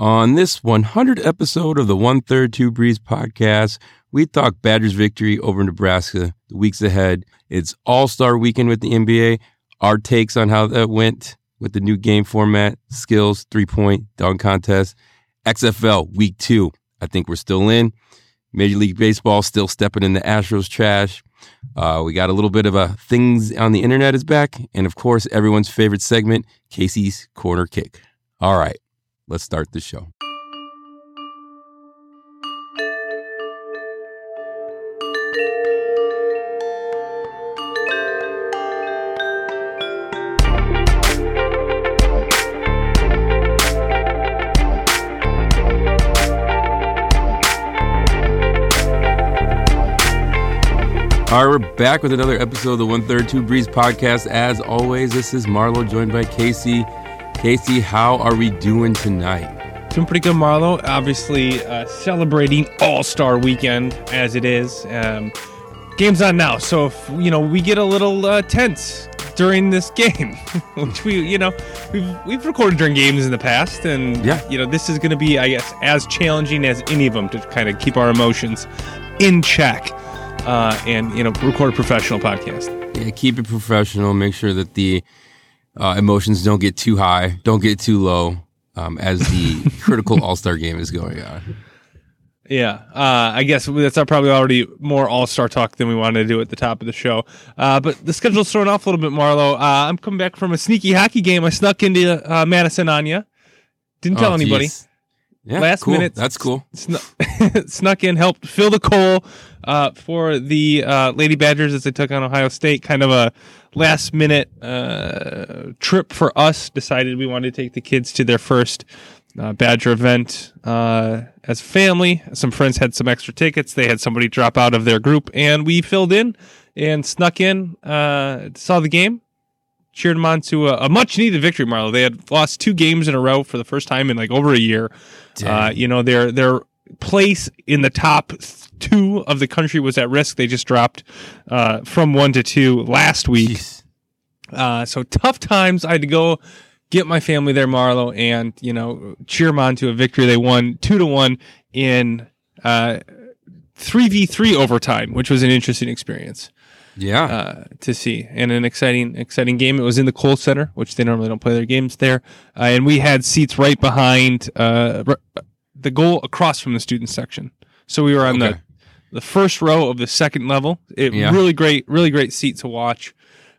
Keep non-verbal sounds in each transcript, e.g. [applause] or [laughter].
On this 100 episode of the One Third Two Breeze podcast, we talk Badgers victory over Nebraska, the weeks ahead. It's All Star weekend with the NBA. Our takes on how that went with the new game format, skills, three point, dunk contest, XFL week two. I think we're still in. Major League Baseball still stepping in the Astros trash. Uh, we got a little bit of a things on the internet is back, and of course, everyone's favorite segment, Casey's Corner Kick. All right, let's start the show. All right, we're back with another episode of the One Third Two Breeze podcast. As always, this is Marlo joined by Casey. Casey, how are we doing tonight? Doing pretty good, Marlo. Obviously, uh, celebrating All Star Weekend as it is. Um, game's on now, so if you know we get a little uh, tense during this game, [laughs] which we, you know, we've we've recorded during games in the past, and Yeah. you know this is going to be, I guess, as challenging as any of them to kind of keep our emotions in check, uh, and you know, record a professional podcast. Yeah, keep it professional. Make sure that the uh, emotions don't get too high, don't get too low um, as the [laughs] critical All Star game is going on. Yeah, uh, I guess that's probably already more all star talk than we wanted to do at the top of the show. Uh, but the schedule's thrown off a little bit, Marlo. Uh, I'm coming back from a sneaky hockey game. I snuck into uh, Madison on you. Didn't tell Oh, anybody. Yeah, Last cool. minute. That's cool. Snu- [laughs] snuck in, helped fill the Kohl uh, for the uh, Lady Badgers as they took on Ohio State. Kind of a last minute uh, trip for us. Decided we wanted to take the kids to their first uh, Badger event uh, as a family. Some friends had some extra tickets. They had somebody drop out of their group, and we filled in and snuck in. Uh, saw the game. Cheered them on to a, a much needed victory, Marlo. They had lost two games in a row for the first time in like over a year. Uh, you know, their their place in the top two of the country was at risk. They just dropped uh, from one to two last week. Uh, so tough times. I had to go get my family there, Marlo, and you know cheer them on to a victory. They won two to one in uh, three v three overtime, which was an interesting experience Yeah. uh, to see and an exciting exciting game. It was in the Kohl Center, which they normally don't play their games there, uh, and we had seats right behind uh, the goal across from the student section. So we were on Okay. the the first row of the second level. It Yeah. really great, really great seat to watch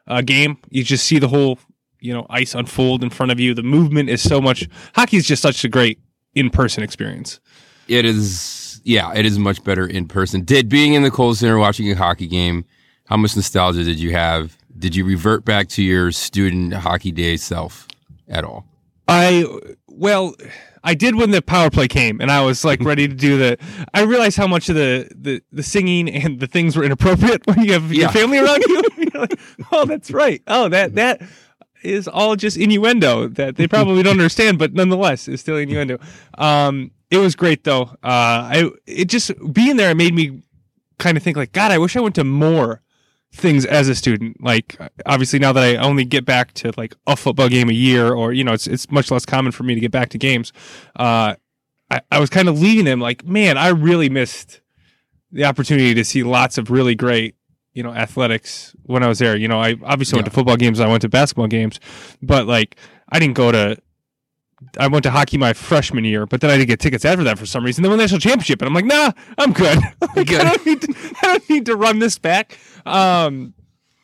a game. You just see the whole you know ice unfold in front of you. The movement is so much. Hockey is just such a great in person experience. It is, yeah, it is much better in person. Did being in the Kohl Center watching a hockey game, how much nostalgia did you have? Did you revert back to your student hockey day self at all? I well, I did when the power play came, and I was like [laughs] ready to do the. I realized how much of the the, the singing and the things were inappropriate [laughs] when you have Yeah. your family around you. [laughs] Like, oh, that's right. Oh, that that is all just innuendo that they probably don't understand, but nonetheless, it's still innuendo. Um, it was great though. Uh, I it just being there made me kind of think like, God, I wish I went to more things as a student. Like obviously now that I only get back to like a football game a year, or you know, it's it's much less common for me to get back to games. Uh, I, I was kind of leaving them like, man, I really missed the opportunity to see lots of really great, you know, athletics when I was there. You know, I obviously went to football games, I went to basketball games, but like I didn't go to. I went to hockey my freshman year, but then I didn't get tickets after that for some reason. Then won the national championship, and I'm like, nah, I'm good. [laughs] Like, good. I, don't need to, I don't need to run this back. Um,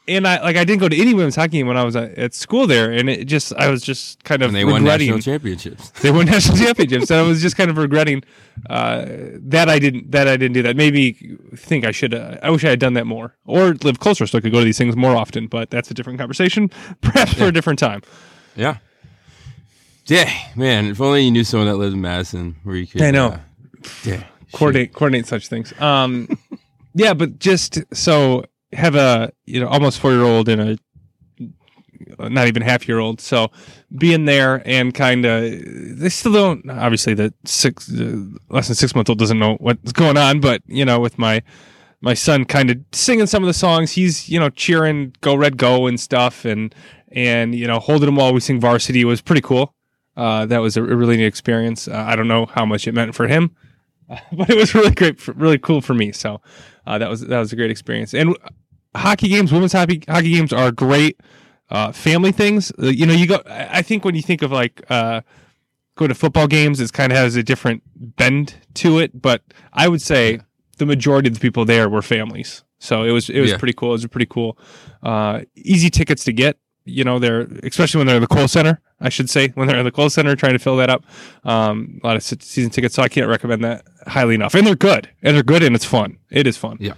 and I like I didn't go to any women's hockey when I was at at school there, and it just I was just kind of And they won regretting national championships. [laughs] they won national championships, and I was just kind of regretting uh, that I didn't that I didn't do that. Maybe think I should. Uh, I wish I had done that more, or live closer so I could go to these things more often. But that's a different conversation, [laughs] perhaps for a different time. Yeah. Yeah, man. If only you knew someone that lived in Madison where you could. I know. uh, yeah. coordinate coordinate such things. Um, [laughs] yeah, but just so have a you know almost four year old and a not even half year old. So being there and kind of they still don't obviously the six uh, less than six month old doesn't know what's going on, but you know with my my son kind of singing some of the songs, he's you know cheering "Go Red Go" and stuff, and and you know holding him while we sing "Varsity" was pretty cool. Uh, that was a, really neat experience. Uh, I don't know how much it meant for him, uh, [laughs] but it was really great, for, really cool for me. So uh, that was that was a great experience. And hockey games, women's hockey hockey games are great uh, family things. Uh, you know, you go. I think when you think of like uh, go to football games, it kind of has a different bend to it. But I would say the majority of the people there were families. So it was it was Yeah. pretty cool. It was pretty cool. Uh, easy tickets to get. You know, they're especially when they're in the Kohl Center. I should say when they're in the Kohl Center, trying to fill that up. Um, a lot of season tickets, so I can't recommend that highly enough. And they're good, and they're good, and it's fun. It is fun. Yeah.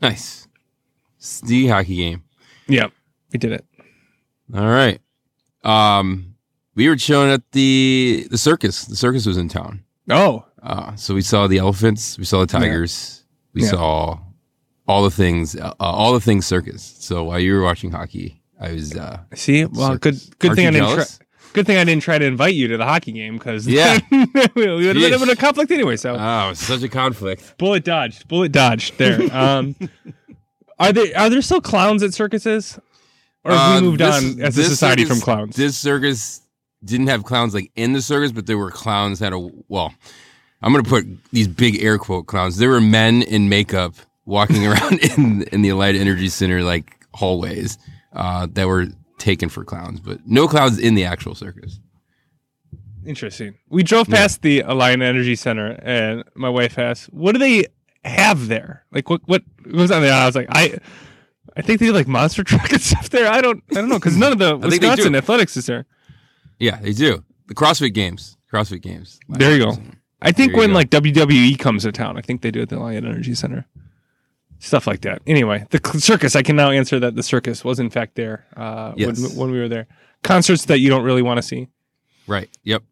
Nice. It's the hockey game. Yeah, we did it. All right. Um, we were chilling at the the circus. The circus was in town. Oh, Uh, so we saw the elephants. We saw the tigers. We Yeah. saw all the things. Uh, all the things circus. So while you were watching hockey, I was. Uh, See, well, good good thing I didn't. Try, good thing I didn't try to invite you to the hockey game because Yeah. [laughs] we would have been a conflict anyway. So oh, such a conflict. bullet dodged, bullet dodged. There. [laughs] Um, are there are there still clowns at circuses, or have Uh, we moved this- on as a society circus- from clowns? This circus didn't have clowns like in the circus, but there were clowns that are well. I'm gonna put these big air quote clowns. There were men in makeup walking [laughs] around in in the Alliant Energy Center like hallways uh, that were taken for clowns, but no clowns in the actual circus. Interesting. We drove past the Alliant Energy Center, and my wife asked, "What do they have there? Like, what what was on there?" I was like, "I." I think they have like monster [laughs] truck and stuff there. I don't, I don't know, because none of the [laughs] I think they Wisconsin athletics is there. Yeah, they do the CrossFit Games. CrossFit Games. There you go. I think There when like WWE comes to town, I think they do at the Alliant Energy Center. Stuff like that. Anyway, the circus. I can now answer that the circus was in fact there uh, Yes. when, when we were there. Concerts that you don't really want to see. Right. Yep.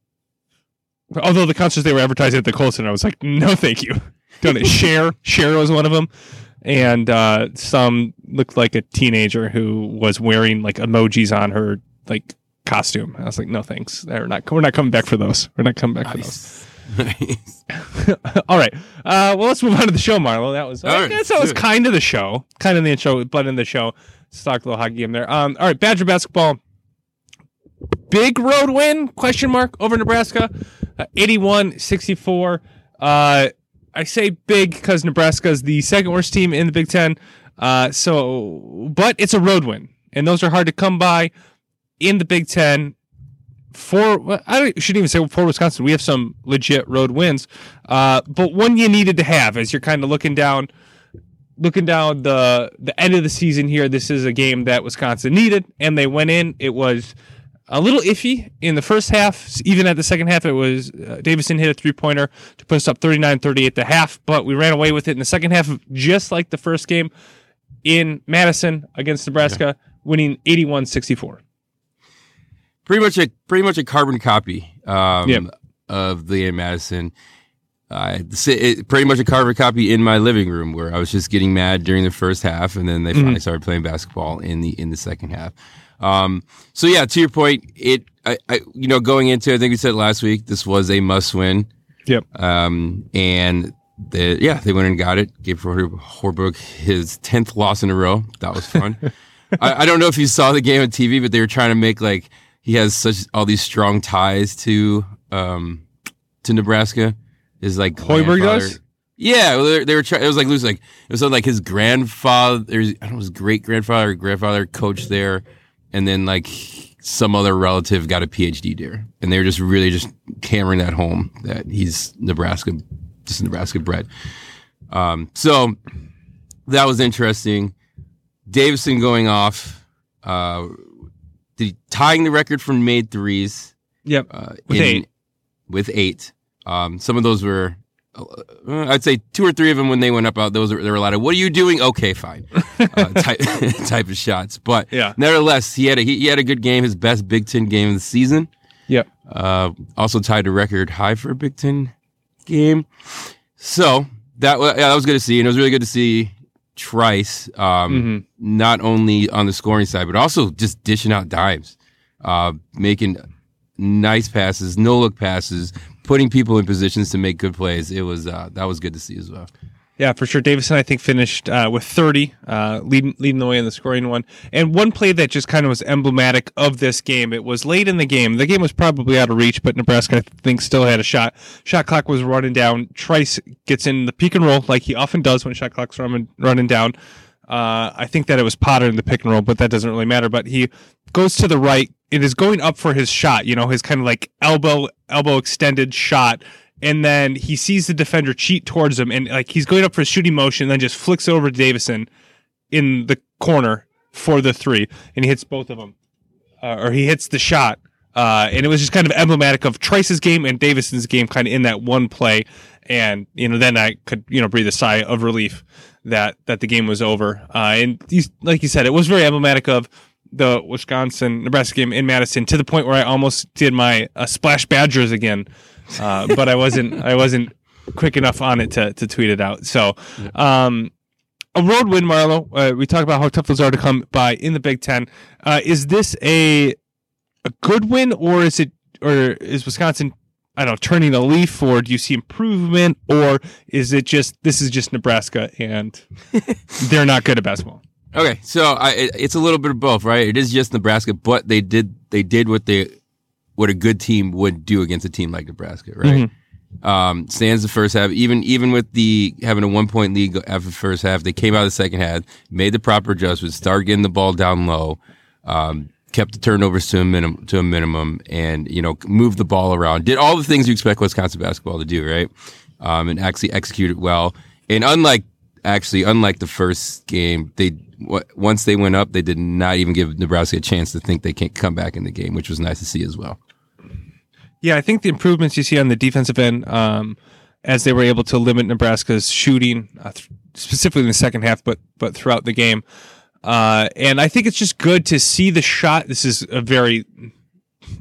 Although the concerts they were advertising at the Center, I was like, no, thank you. [laughs] Don't it. Cher, Cher was one of them, and uh, some looked like a teenager who was wearing like emojis on her like costume. I was like, no, thanks. They're not. We're not coming back for those. We're not coming back for those. Nice. [laughs] All right. Uh, well, let's move on to the show, Marlo. That was, I guess that was kind of the show, kind of the intro, but in the show, let's talk a little hockey game there. Um, all right, Badger basketball, big road win? Question mark over Nebraska, uh, 81-64. Uh, I say big because Nebraska is the second worst team in the Big Ten. Uh, so, but it's a road win, and those are hard to come by in the Big Ten for I shouldn't even say for Wisconsin. We have some legit road wins, uh, but one you needed to have as you're kind of looking down, looking down the the end of the season here. This is a game that Wisconsin needed, and they went in. It was a little iffy in the first half. Even at the second half, it was uh, Davison hit a three pointer to put us up 39-38 at the half, but we ran away with it in the second half, just like the first game in Madison against Nebraska, winning 81-64. Pretty much a pretty much a carbon copy um, Yep. of the in Madison. Uh, it, pretty much a carbon copy in my living room where I was just getting mad during the first half, and then they finally started playing basketball in the in the second half. Um, so yeah, to your point, it I, I you know going into I think we said last week this was a must win. Yep. Um, and the, yeah, they went and got it. Gave Hor- Hoiberg his tenth loss in a row. That was fun. [laughs] I, I don't know if you saw the game on TV, but they were trying to make like he has such all these strong ties to um to Nebraska. Is like Hoiberg does? Yeah, they, they were trying. It was like lose like it was like his grandfather. I don't know his great grandfather or grandfather coached there, and then like some other relative got a PhD there, and they were just really just hammering that home that he's Nebraska, just Nebraska bred. Um, so that was interesting. Davison going off, uh, the, tying the record for made threes Yep. uh, With in- eight. With eight. Um, some of those were, uh, I'd say two or three of them when they went up out. Those were, they were a lot of "What are you doing?" Okay, fine, [laughs] uh, type [laughs] type of shots. But Yeah. nevertheless, he had a he, he had a good game, his best Big Ten game of the season. Yep. Uh, also tied a record high for a Big Ten game. So that wa- yeah, that was good to see, and it was really good to see Trice um, Mhm. not only on the scoring side, but also just dishing out dimes, uh, making nice passes, no look passes, putting people in positions to make good plays. It was uh, that was good to see as well. Yeah, for sure. Davison, I think, finished uh, with 30, uh, leading, leading the way in the scoring one. And one play that just kind of was emblematic of this game. It was late in the game. The game was probably out of reach, but Nebraska, I think, still had a shot. Shot clock was running down. Trice gets in the pick and roll, like he often does when shot clock's running, running down. Uh, I think that it was Potter in the pick and roll, but that doesn't really matter. But he goes to the right. It is going up for his shot, you know, his kind of like elbow, elbow extended shot and then he sees the defender cheat towards him, and like he's going up for a shooting motion, and then just flicks it over to Davison in the corner for the three, and he hits both of them, uh, or he hits the shot. Uh, and it was just kind of emblematic of Trice's game and Davison's game, kind of in that one play. And you know, then I could you know breathe a sigh of relief that that the game was over. Uh, and like you said, it was very emblematic of the Wisconsin Nebraska game in Madison to the point where I almost did my uh, splash Badgers again uh, but I wasn't I wasn't quick enough on it to to tweet it out. So, um, a road win, Marlo. Uh, we talk about how tough those are to come by in the Big Ten. Uh, is this a a good win, or is it, or is Wisconsin? I don't know, turning a leaf, or do you see improvement, or is it just this is just Nebraska and [laughs] they're not good at basketball? Okay, so I, it, it's a little bit of both, right? It is just Nebraska, but they did they did what they what a good team would do against a team like Nebraska, right? Mm-hmm. Um, stands the first half, even even with the having a one point lead after the first half, they came out of the second half, made the proper adjustments, started getting the ball down low, um, kept the turnovers to a minimum to a minimum, and you know moved the ball around, did all the things you expect Wisconsin basketball to do, right? Um, and actually executed well. And unlike actually, unlike the first game, they once they went up, they did not even give Nebraska a chance to think they can't come back in the game, which was nice to see as well. Yeah, I think the improvements you see on the defensive end, um, as they were able to limit Nebraska's shooting, uh, th- specifically in the second half, but but throughout the game. Uh, and I think it's just good to see the shot. This is a very,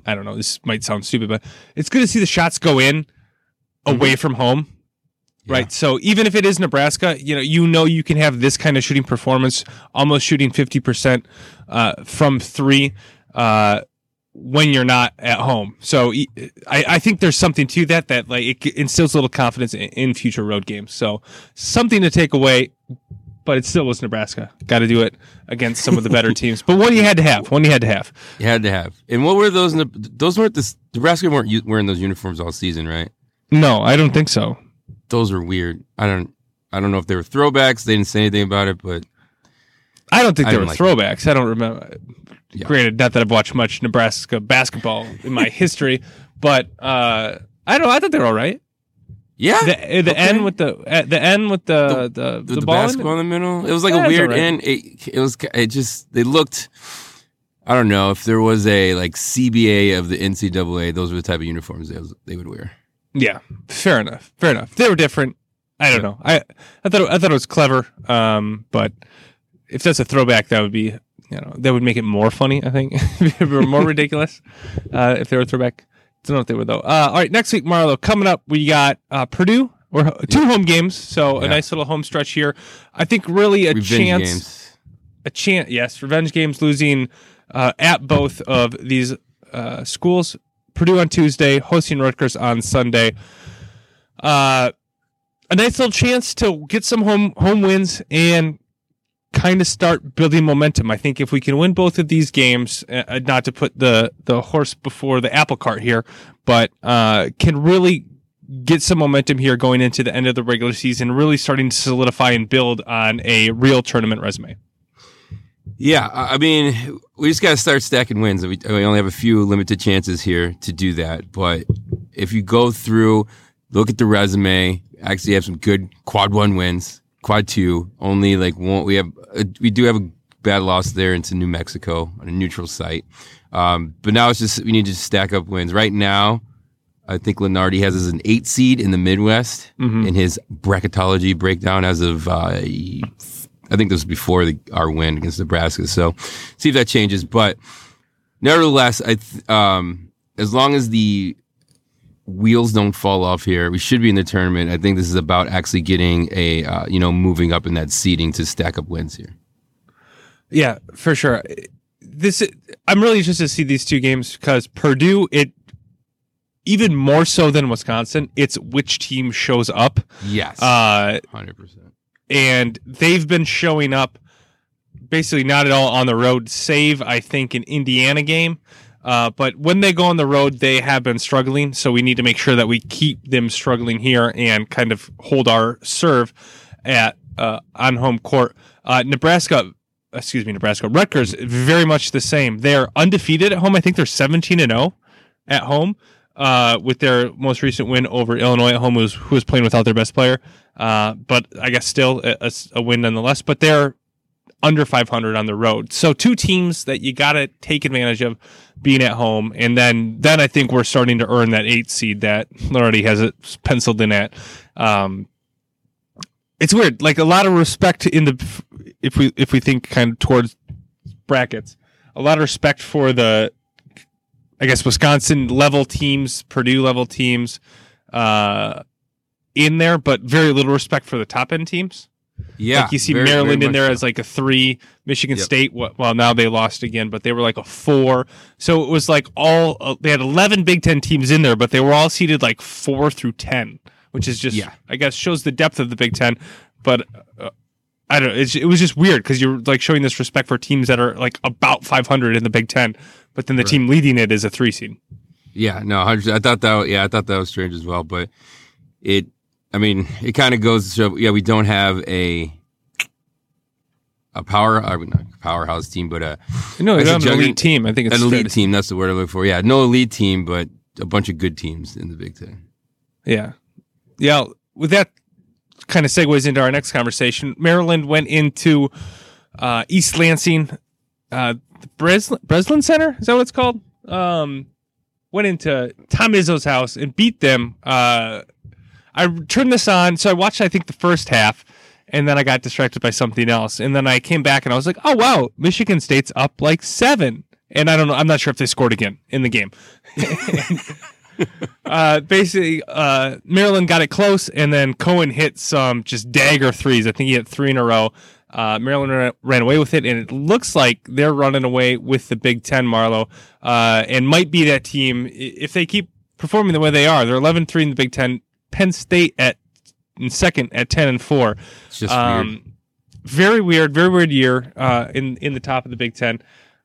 I don't know, this might sound stupid, but it's good to see the shots go in mm-hmm. away from home. Yeah. Right. So even if it is Nebraska, you know, you know, you can have this kind of shooting performance, almost shooting 50% uh, from three. Uh, when you're not at home. So I, I think there's something to that that like it instills a little confidence in, in future road games. So something to take away, but it still was Nebraska. Got to do it against some of the better [laughs] teams. But one you had to have. One you had to have. You had to have. And what were those? Those weren't the Nebraska weren't wearing those uniforms all season, right? No, I don't think so. Those are weird. I don't. I don't know if they were throwbacks. They didn't say anything about it, but I don't think they were like throwbacks. It. I don't remember. Yeah. Granted, not that I've watched much Nebraska basketball in my [laughs] history, but uh, I don't. know. I thought they were all right. Yeah, the, uh, the okay. end with the uh, the end with the the, the, the, basketball in the, in the middle. It was like yeah, a weird right. end. It, it was. It just they looked. I don't know if there was a like CBA of the NCAA. Those were the type of uniforms they, was, they would wear. Yeah, fair enough. Fair enough. They were different. I don't know. I I thought I thought it was clever. Um, but if that's a throwback, that would be you know that would make it more funny. I think [laughs] more ridiculous [laughs] uh, if they were throwback. Don't know if they were, though. Uh, all right, next week, Marlo. Coming up, we got uh, Purdue. Or two home games, so yeah. a nice little home stretch here. I think really a revenge chance. Games. A chance, yes, revenge games losing uh, at both of these uh, schools. Purdue on Tuesday, hosting Rutgers on Sunday. Uh, a nice little chance to get some home home wins and kind of start building momentum. I think if we can win both of these games, uh, uh, not to put the the horse before the apple cart here, but uh, can really get some momentum here going into the end of the regular season, really starting to solidify and build on a real tournament resume. Yeah, I mean, we just got to start stacking wins. We, we only have a few limited chances here to do that, but if you go through, look at the resume, actually have some good quad one wins quad two. Only like one. We have a, we do have a bad loss there into New Mexico on a neutral site. Um, but now it's just we need to stack up wins. Right now, I think Lunardi has as an eight seed in the Midwest mm-hmm. in his bracketology breakdown as of uh, I think this was before the, our win against Nebraska. So see if that changes. But nevertheless, I th- um, as long as the wheels don't fall off here. We should be in the tournament. I think this is about actually getting a uh, you know moving up in that seeding to stack up wins here. Yeah, for sure. This I'm really interested to see these two games because Purdue it even more so than Wisconsin, it's which team shows up. Yes. Uh, Hundred percent. and they've been showing up basically not at all on the road, save I think an Indiana game. Uh, but when they go on the road, they have been struggling. So we need to make sure that we keep them struggling here and kind of hold our serve at uh, on home court. Uh, Nebraska, excuse me, Nebraska Rutgers, very much the same. They're undefeated at home. I think they're seventeen and zero at home. Uh, with their most recent win over Illinois at home, who was, who was playing without their best player. Uh, but I guess still a- a win nonetheless. But they're under 500 on the road. So two teams that you got to take advantage of being at home. And then, then I think we're starting to earn that eight seed that already has it penciled in at. Um, it's weird. Like a lot of respect in the, if we, if we think kind of towards brackets, a lot of respect for the, I guess Wisconsin level teams, Purdue level teams, uh, in there, but very little respect for the top end teams. Yeah. Like you see very- Maryland very in there much as like a three, Michigan Yep. State. Well, now they lost again, but they were like a four. So it was like all uh, they had eleven Big Ten teams in there, but they were all seeded like four through ten, which is just Yeah. I guess shows the depth of the Big Ten. But uh, I don't know. It's, it was just weird because you're like showing this respect for teams that are like about 500 in the Big Ten, but then the team leading it is a three seed. Yeah, no, I thought that. Yeah, I thought that was strange as well. But it, I mean, it kind of goes to show. Yeah, we don't have a a power. I mean, not powerhouse team, but a No, It's an elite team. I think it's an elite team. That's the word I look for. Yeah, no elite team, but a bunch of good teams in the Big Ten. Yeah. Yeah. With that kind of segues into our next conversation. Maryland went into uh, East Lansing, uh, the Breslin, Breslin Center. Is that what it's called? Um, went into Tom Izzo's house and beat them. Uh, I turned this on. So I watched, I think, the first half. And then I got distracted by something else. And then I came back and I was like, oh, wow, Michigan State's up like seven. And I don't know. I'm not sure if they scored again in the game [laughs] uh, basically, uh, Maryland got it close, and then Cowan hit some just dagger threes. I think he hit three in a row. Uh, Maryland ran, ran away with it, and it looks like they're running away with the Big Ten, Marlowe, uh, and might be that team if they keep performing the way they are. They're 11 3 in the Big Ten. Penn State at in second at 10 and 4. It's just weird. Um, very weird, very weird year uh, in in the top of the Big Ten,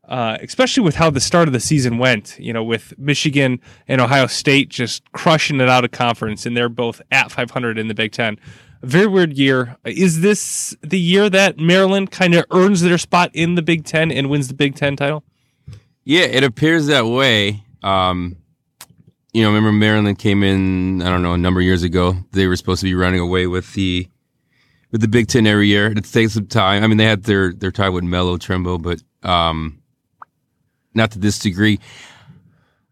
uh, especially with how the start of the season went. You know, with Michigan and Ohio State just crushing it out of conference, and they're both at 500 in the Big Ten. A very weird year. Is this the year that Maryland kind of earns their spot in the Big Ten and wins the Big Ten title? Yeah, it appears that way. Um, you know, remember Maryland came in, I don't know, a number of years ago. They were supposed to be running away with the with the Big Ten every year. It takes some time. I mean, they had their their tie with Melo Trimble, but um, not to this degree.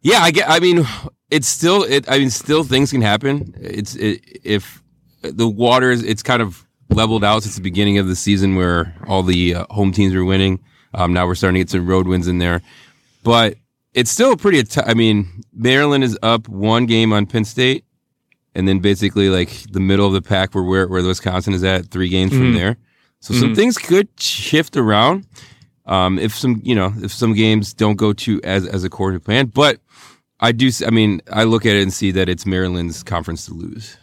Yeah, I get. I mean, it's still. It. I mean, still things can happen. It's it, if the water is. It's kind of leveled out since the beginning of the season, where all the uh, home teams were winning. Um, now we're starting to get some road wins in there, but it's still pretty. I mean, Maryland is up one game on Penn State, and then basically like the middle of the pack, where where, where Wisconsin is at, three games from Mhm. there. So some Mhm. things could shift around um, if some you know if some games don't go to as as according to plan. But I do. I mean, I look at it and see that it's Maryland's conference to lose.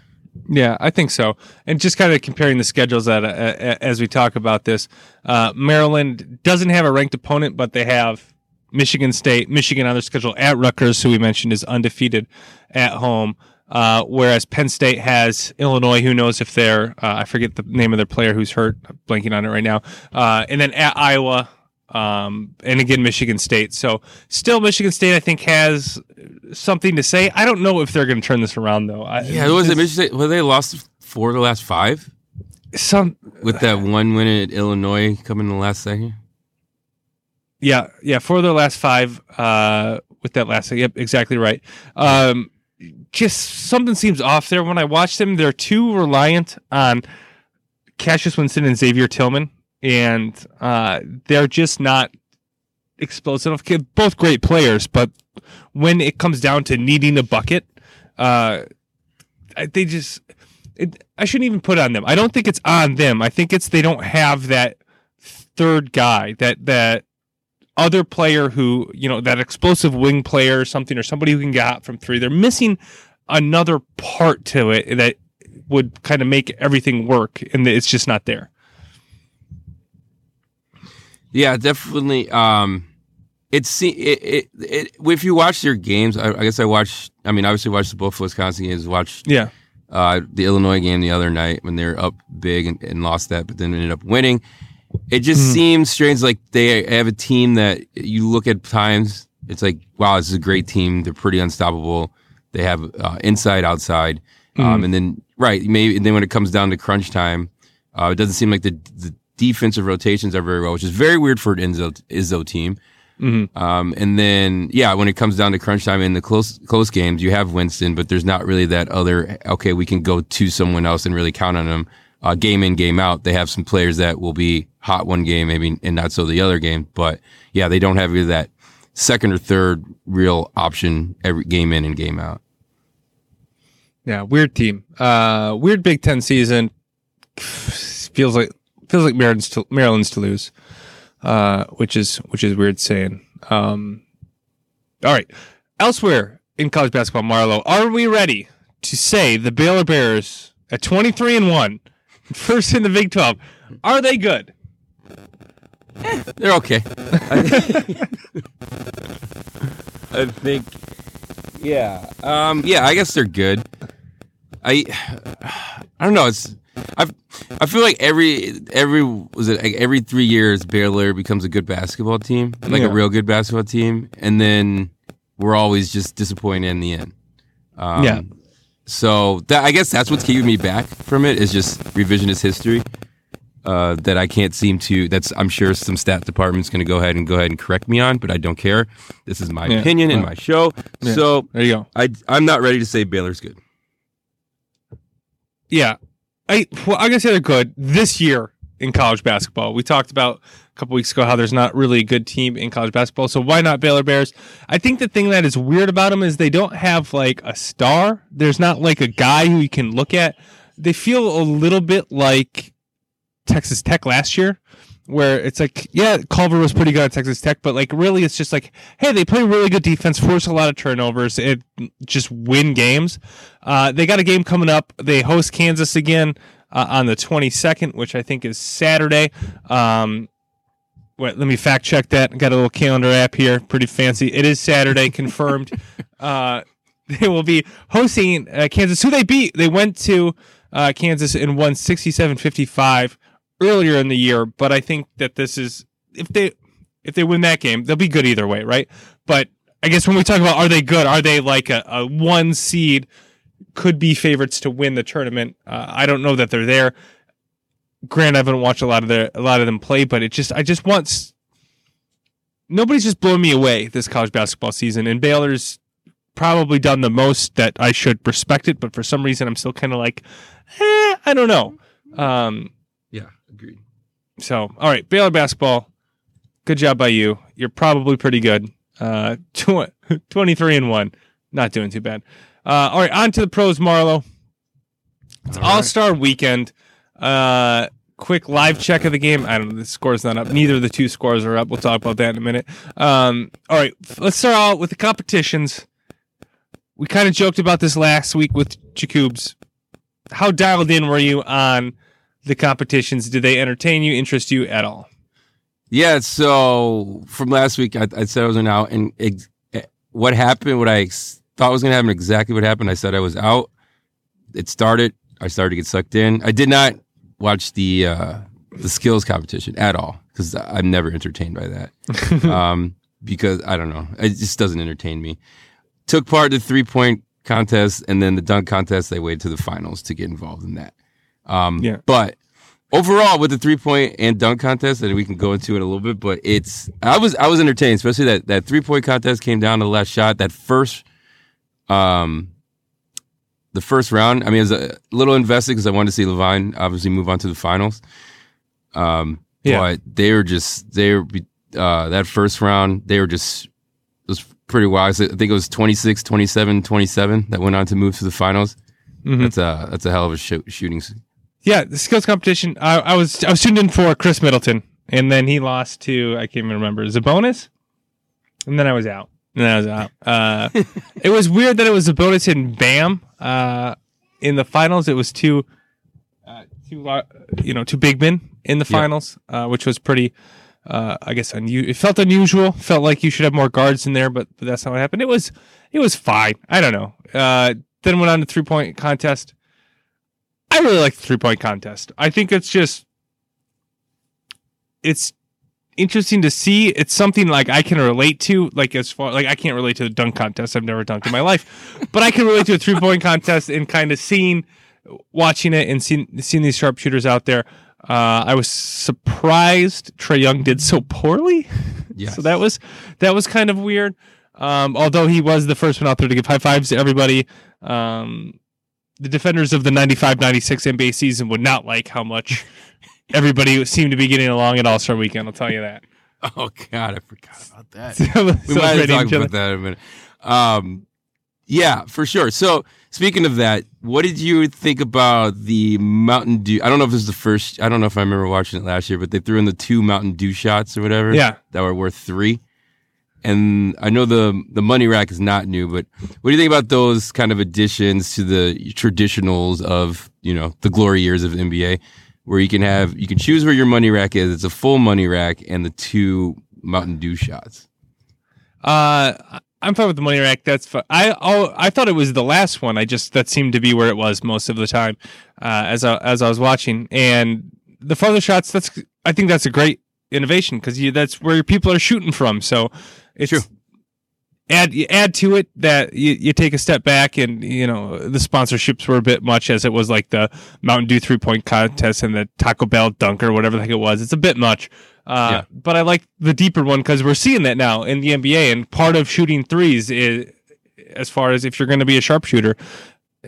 Yeah, I think so. And just kind of comparing the schedules that, uh, uh, as we talk about this, uh, Maryland doesn't have a ranked opponent, but they have Michigan State, Michigan on their schedule at Rutgers, who we mentioned is undefeated at home. Uh, whereas Penn State has Illinois, who knows if they're, uh, I forget the name of their player who's hurt, I'm blanking on it right now. Uh, and then at Iowa, um, and again, Michigan State. So still Michigan State, I think, has something to say. I don't know if they're going to turn this around, though. I, Yeah, was it Michigan State? Well, they lost four of the last five Some, with that one win at Illinois coming in the last second. Yeah, yeah, for their last five, uh, with that last, yep, exactly right. Um, just something seems off there when I watch them. They're too reliant on Cassius Winston and Xavier Tillman, and uh, they're just not explosive. Both great players, but when it comes down to needing a bucket, uh, they just. It, I shouldn't even put on them. I don't think it's on them. I think it's they don't have that third guy that that other player who, you know, that explosive wing player or something, or somebody who can get out from three. They're missing another part to it that would kind of make everything work, and it's just not there. Yeah, definitely. Um, it's it, it, it, if you watch their games, I, I, guess I watched. I mean, obviously watched the both Wisconsin games. Watched yeah uh, the Illinois game the other night when they were up big and, and lost that, but then ended up winning. It just mm. seems strange. Like they have a team that you look at times. It's like, wow, this is a great team. They're pretty unstoppable. They have uh, inside, outside, mm. um, and then right, maybe. And then when it comes down to crunch time, uh, it doesn't seem like the, the defensive rotations are very well, which is very weird for an Izzo, Izzo team. Mm-hmm. Um, and then, yeah, when it comes down to crunch time in the close close games, you have Winston, but there's not really that other. Okay, we can go to someone else and really count on them. Uh, game in, game out. They have some players that will be hot one game, maybe, and not so the other game. But yeah, they don't have either that second or third real option every game in and game out. Yeah, weird team. Uh, weird Big Ten season. Feels like feels like Maryland's to, Maryland's to lose uh, which is which is weird saying. Um, all right, elsewhere in college basketball, Marlo, are we ready to say the Baylor Bears at twenty three and one, first in the Big Twelve, are they good? Eh, they're okay. [laughs] I think, yeah, um, yeah. I guess they're good. I, I don't know. It's I I feel like every every was it like every three years Baylor becomes a good basketball team, like yeah. a real good basketball team, and then we're always just disappointed in the end. Um, yeah. So that I guess that's what's keeping me back from it is just revisionist history. Uh, that I can't seem to. That's I'm sure some stat department's going to go ahead and go ahead and correct me on, but I don't care. This is my yeah. opinion in my show. Yeah. So there you go. I I'm not ready to say Baylor's good. Yeah, I well, I guess they're good this year in college basketball. We talked about couple weeks ago how there's not really a good team in college basketball. So why not Baylor Bears? I think the thing that is weird about them is they don't have like a star. There's not like a guy who you can look at. They feel a little bit like Texas Tech last year, where it's like, yeah, Culver was pretty good at Texas Tech, but like really it's just like, hey, they play really good defense, force a lot of turnovers, and just win games. Uh, they got a game coming up. They host Kansas again uh, on the 22nd, which I think is Saturday. Um, wait, let me fact check that. Got a little calendar app here, pretty fancy. It is Saturday, confirmed. [laughs] Uh, they will be hosting uh, Kansas, who they beat. They went to uh, Kansas and won 67 55 earlier in the year, but I think that this is if they if they win that game, they'll be good either way, right? But I guess when we talk about are they good, are they like a, a one seed could be favorites to win the tournament? Uh, I don't know that they're there. Grant, I haven't watched a lot of their a lot of them play, but it just I just want nobody's just blown me away this college basketball season, and Baylor's probably done the most that I should respect it, but for some reason I'm still kind of like, eh, I don't know. Um, yeah, Agreed. So, all right, Baylor basketball. Good job by you. You're probably pretty good. Uh, [laughs] tw- 23 and 1. Not doing too bad. Uh, all right, on to the pros, Marlo. It's All Star right. weekend. Uh, quick live check of the game. I don't know. The score's not up. Neither of the two scores are up. We'll talk about that in a minute. Um, all right, let's start out with the competitions. We kind of joked about this last week with Jacobs. How dialed in were you on the competitions? Did they entertain you, interest you at all? Yeah. So from last week, I, I said I was out, and ex- what happened? What I ex- thought was going to happen, exactly what happened. I said I was out. It started. I started to get sucked in. I did not watch the uh, the skills competition at all because I'm never entertained by that. [laughs] um, because I don't know, it just doesn't entertain me. Took part in the three point contest and then the dunk contest. They waited to the finals to get involved in that. Um, yeah. But overall, with the three point and dunk contest, and we can go into it a little bit, but it's I was I was entertained, especially that that three point contest came down to the last shot. That first, um, the first round. I mean, I was a little invested because I wanted to see LaVine obviously move on to the finals. Um, yeah. but they were just they were uh, that first round. They were just it was pretty wild. I think it was 26, 27, 27 that went on to move to the finals. Mm-hmm. That's a that's a hell of a sh- shooting yeah, the skills competition. I, I was I was tuned in for Khris Middleton. and then he lost to I can't even remember Sabonis, and then I was out. And then was out. Uh, [laughs] it was weird that it was Sabonis and Bam. Uh, in the finals, it was two, uh, two, you know, two big men in the finals, uh, which was pretty. Uh, I guess unu- it felt unusual. Felt like you should have more guards in there, but, but that's not what happened. It was it was fine. I don't know. Uh, then went on to three point contest. I really like the three point contest. I think it's just it's interesting to see. It's something like I can relate to. Like as far like I can't relate to the dunk contest. I've never dunked in my life, [laughs] but I can relate to a three point contest and kind of seeing, watching it and seeing seeing these sharpshooters out there. Uh, I was surprised Trae Young did so poorly. Yes. [laughs] So that was that was kind of weird. Um, although he was the first one out there to give high fives to everybody. Um, the defenders of the 95-96 NBA season would not like how much [laughs] everybody seemed to be getting along at All Star Weekend. I'll tell you that. [laughs] Oh God, I forgot about that. [laughs] we we might have talked about that in a minute. Um, yeah, for sure. So speaking of that, what did you think about the Mountain Dew? I don't know if this is the first. I don't know if I remember watching it last year, but they threw in the two Mountain Dew shots or whatever. Yeah. that were worth three. And I know the the money rack is not new, but what do you think about those kind of additions to the traditionals of you know the glory years of NBA, where you can have you can choose where your money rack is. It's a full money rack and the two Mountain Dew shots. Uh, I'm fine with the money rack. That's fine. I oh, I thought it was the last one. I just that seemed to be where it was most of the time, uh, as I as I was watching. And the farther shots, that's I think that's a great innovation because you that's where people are shooting from. So it's True. Add you add to it that you, you take a step back and you know the sponsorships were a bit much as it was like the Mountain Dew three point contest and the Taco Bell dunk or whatever the heck it was. It's a bit much. Uh, Yeah. But I like the deeper one because we're seeing that now in the NBA, and part of shooting threes is, as far as if you're going to be a sharpshooter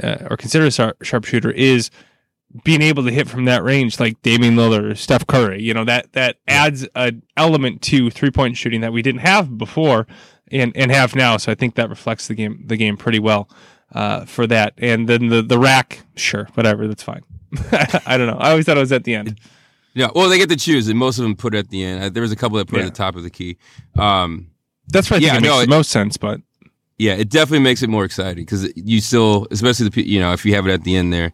uh, or consider a sharpshooter, is being able to hit from that range, like Damian Lillard or Steph Curry. You know that that adds an element to three point shooting that we didn't have before and and have now. So I think that reflects the game the game pretty well uh, for that. And then the the rack, sure, whatever, that's fine. [laughs] I don't know. I always thought it was at the end. Yeah, well, they get to choose, and most of them put it at the end. Uh, There was a couple that put it at the top of the key. Um, That's think Yeah, it makes no, the most sense. But yeah, it definitely makes it more exciting because you still, especially the you know, if you have it at the end there,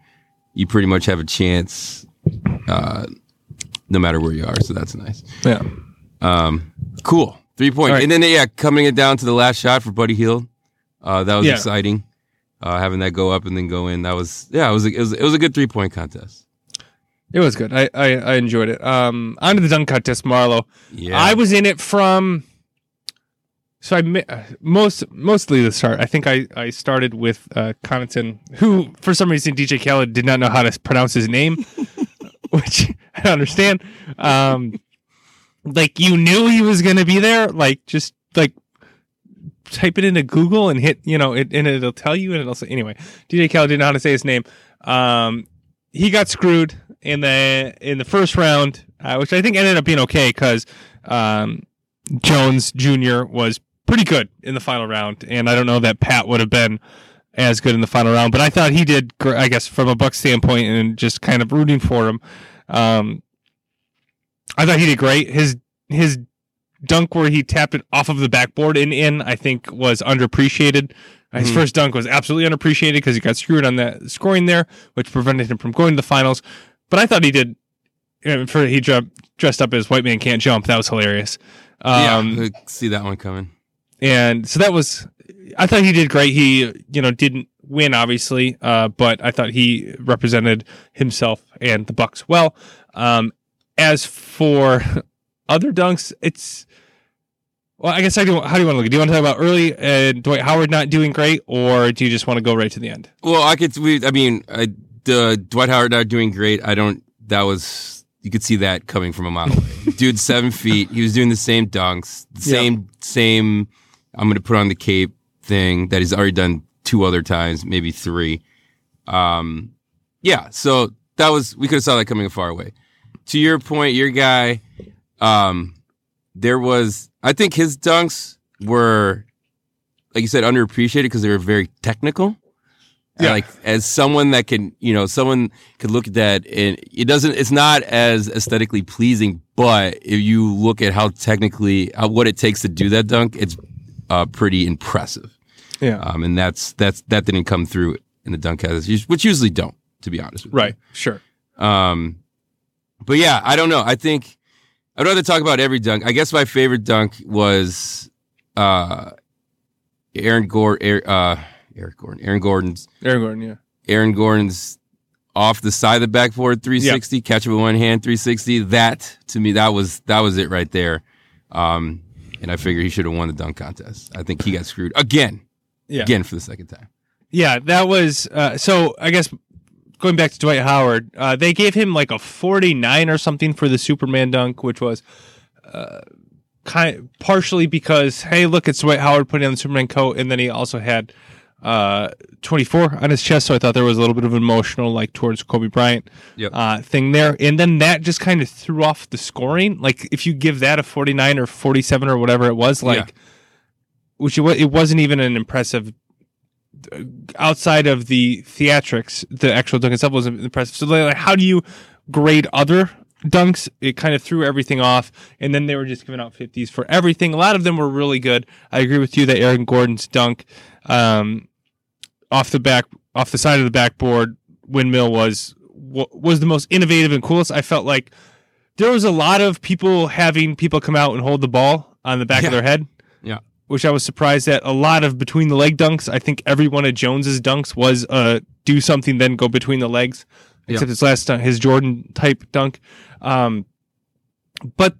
you pretty much have a chance, uh, no matter where you are. So that's nice. yeah. Um, cool, three point, All right. and then yeah, coming it down to the last shot for Buddy Hield, uh, that was Yeah. exciting. Uh, having that go up and then go in, that was yeah, it was a, it was it was a good three point contest. It was good. I, I, I enjoyed it. Um, on to the dunk contest, Marlo. Yeah, I was in it from. So I most mostly the start. I think I, I started with uh, Connaughton, who for some reason DJ Khaled did not know how to pronounce his name, [laughs] which I don't understand. Um, like you knew he was going to be there. Like just like type it into Google and hit you know it and it'll tell you and it'll say anyway. DJ Khaled didn't know how to say his name. Um, he got screwed in the in the first round, uh, which I think ended up being okay because um, Jones Jr. was pretty good in the final round, and I don't know that Pat would have been as good in the final round, but I thought he did. I guess from a Buck standpoint, and just kind of rooting for him. Um, I thought he did great. His his dunk where he tapped it off of the backboard and in, I think, was underappreciated. His Mhm. first dunk was absolutely unappreciated because he got screwed on that scoring there, which prevented him from going to the finals. But I thought he did. For he dressed up as white man can't jump. That was hilarious. Um, yeah, I see that one coming. and so that was i thought he did great he you know didn't win obviously uh, but i thought he represented himself and the bucks well um, as for other dunks it's well i guess i do how do you want to look do you want to talk about early and dwight howard not doing great or do you just want to go right to the end Well, I could. We, I mean, I, the Dwight Howard not doing great. I don't. That was you could see that coming from a mile away. [laughs] Dude, seven feet. He was doing the same dunks, the same same. I'm gonna put on the cape thing that he's already done two other times, maybe three. Um, yeah. So that was we could have saw that coming a far away. To your point, your guy, um, there was. I think his dunks were, like you said, underappreciated because they were very technical Yeah. Like as someone that can, you know, someone could look at that and it doesn't. It's not as aesthetically pleasing, but if you look at how technically uh, what it takes to do that dunk, it's uh, pretty impressive. Yeah. Um, and that's that's that didn't come through in the dunk contests, which usually don't, to be honest with you. right. Sure. Um, but yeah, I don't know. I think I'd rather talk about every dunk. I guess my favorite dunk was uh, Aaron Gordon. Uh, Eric Gordon. Aaron Gordon's. Aaron Gordon. Yeah. Aaron Gordon's off the side of the backboard 360, catch it with one hand 360. That to me, that was that was it right there. Um, and I figure he should have won the dunk contest. I think he got screwed again, Yeah. again for the second time. Yeah, that was uh, so. I guess going back to Dwight Howard, uh, they gave him like a forty-nine or something for the Superman dunk, which was uh, kind partially because hey, look, it's Dwight Howard putting on the Superman coat, and then he also had uh, twenty-four on his chest. So I thought there was a little bit of emotional, like towards Kobe Bryant Yep. uh, thing there, and then that just kind of threw off the scoring. Like if you give that a forty-nine or forty-seven or whatever it was, like. Yeah. Which it, it wasn't even an impressive outside of the theatrics, the actual dunk itself wasn't impressive. So like, how do you grade other dunks? It kind of threw everything off, and then they were just giving out fifties for everything. A lot of them were really good. I agree with you that Aaron Gordon's dunk, um, off the back, off the side of the backboard windmill was was the most innovative and coolest. I felt like there was a lot of people having people come out and hold the ball on the back Yeah. of their head. Which I was surprised at. A lot of between the leg dunks. I think every one of Jones's dunks was uh do something then go between the legs, except his last dunk, his Jordan type dunk. Um, but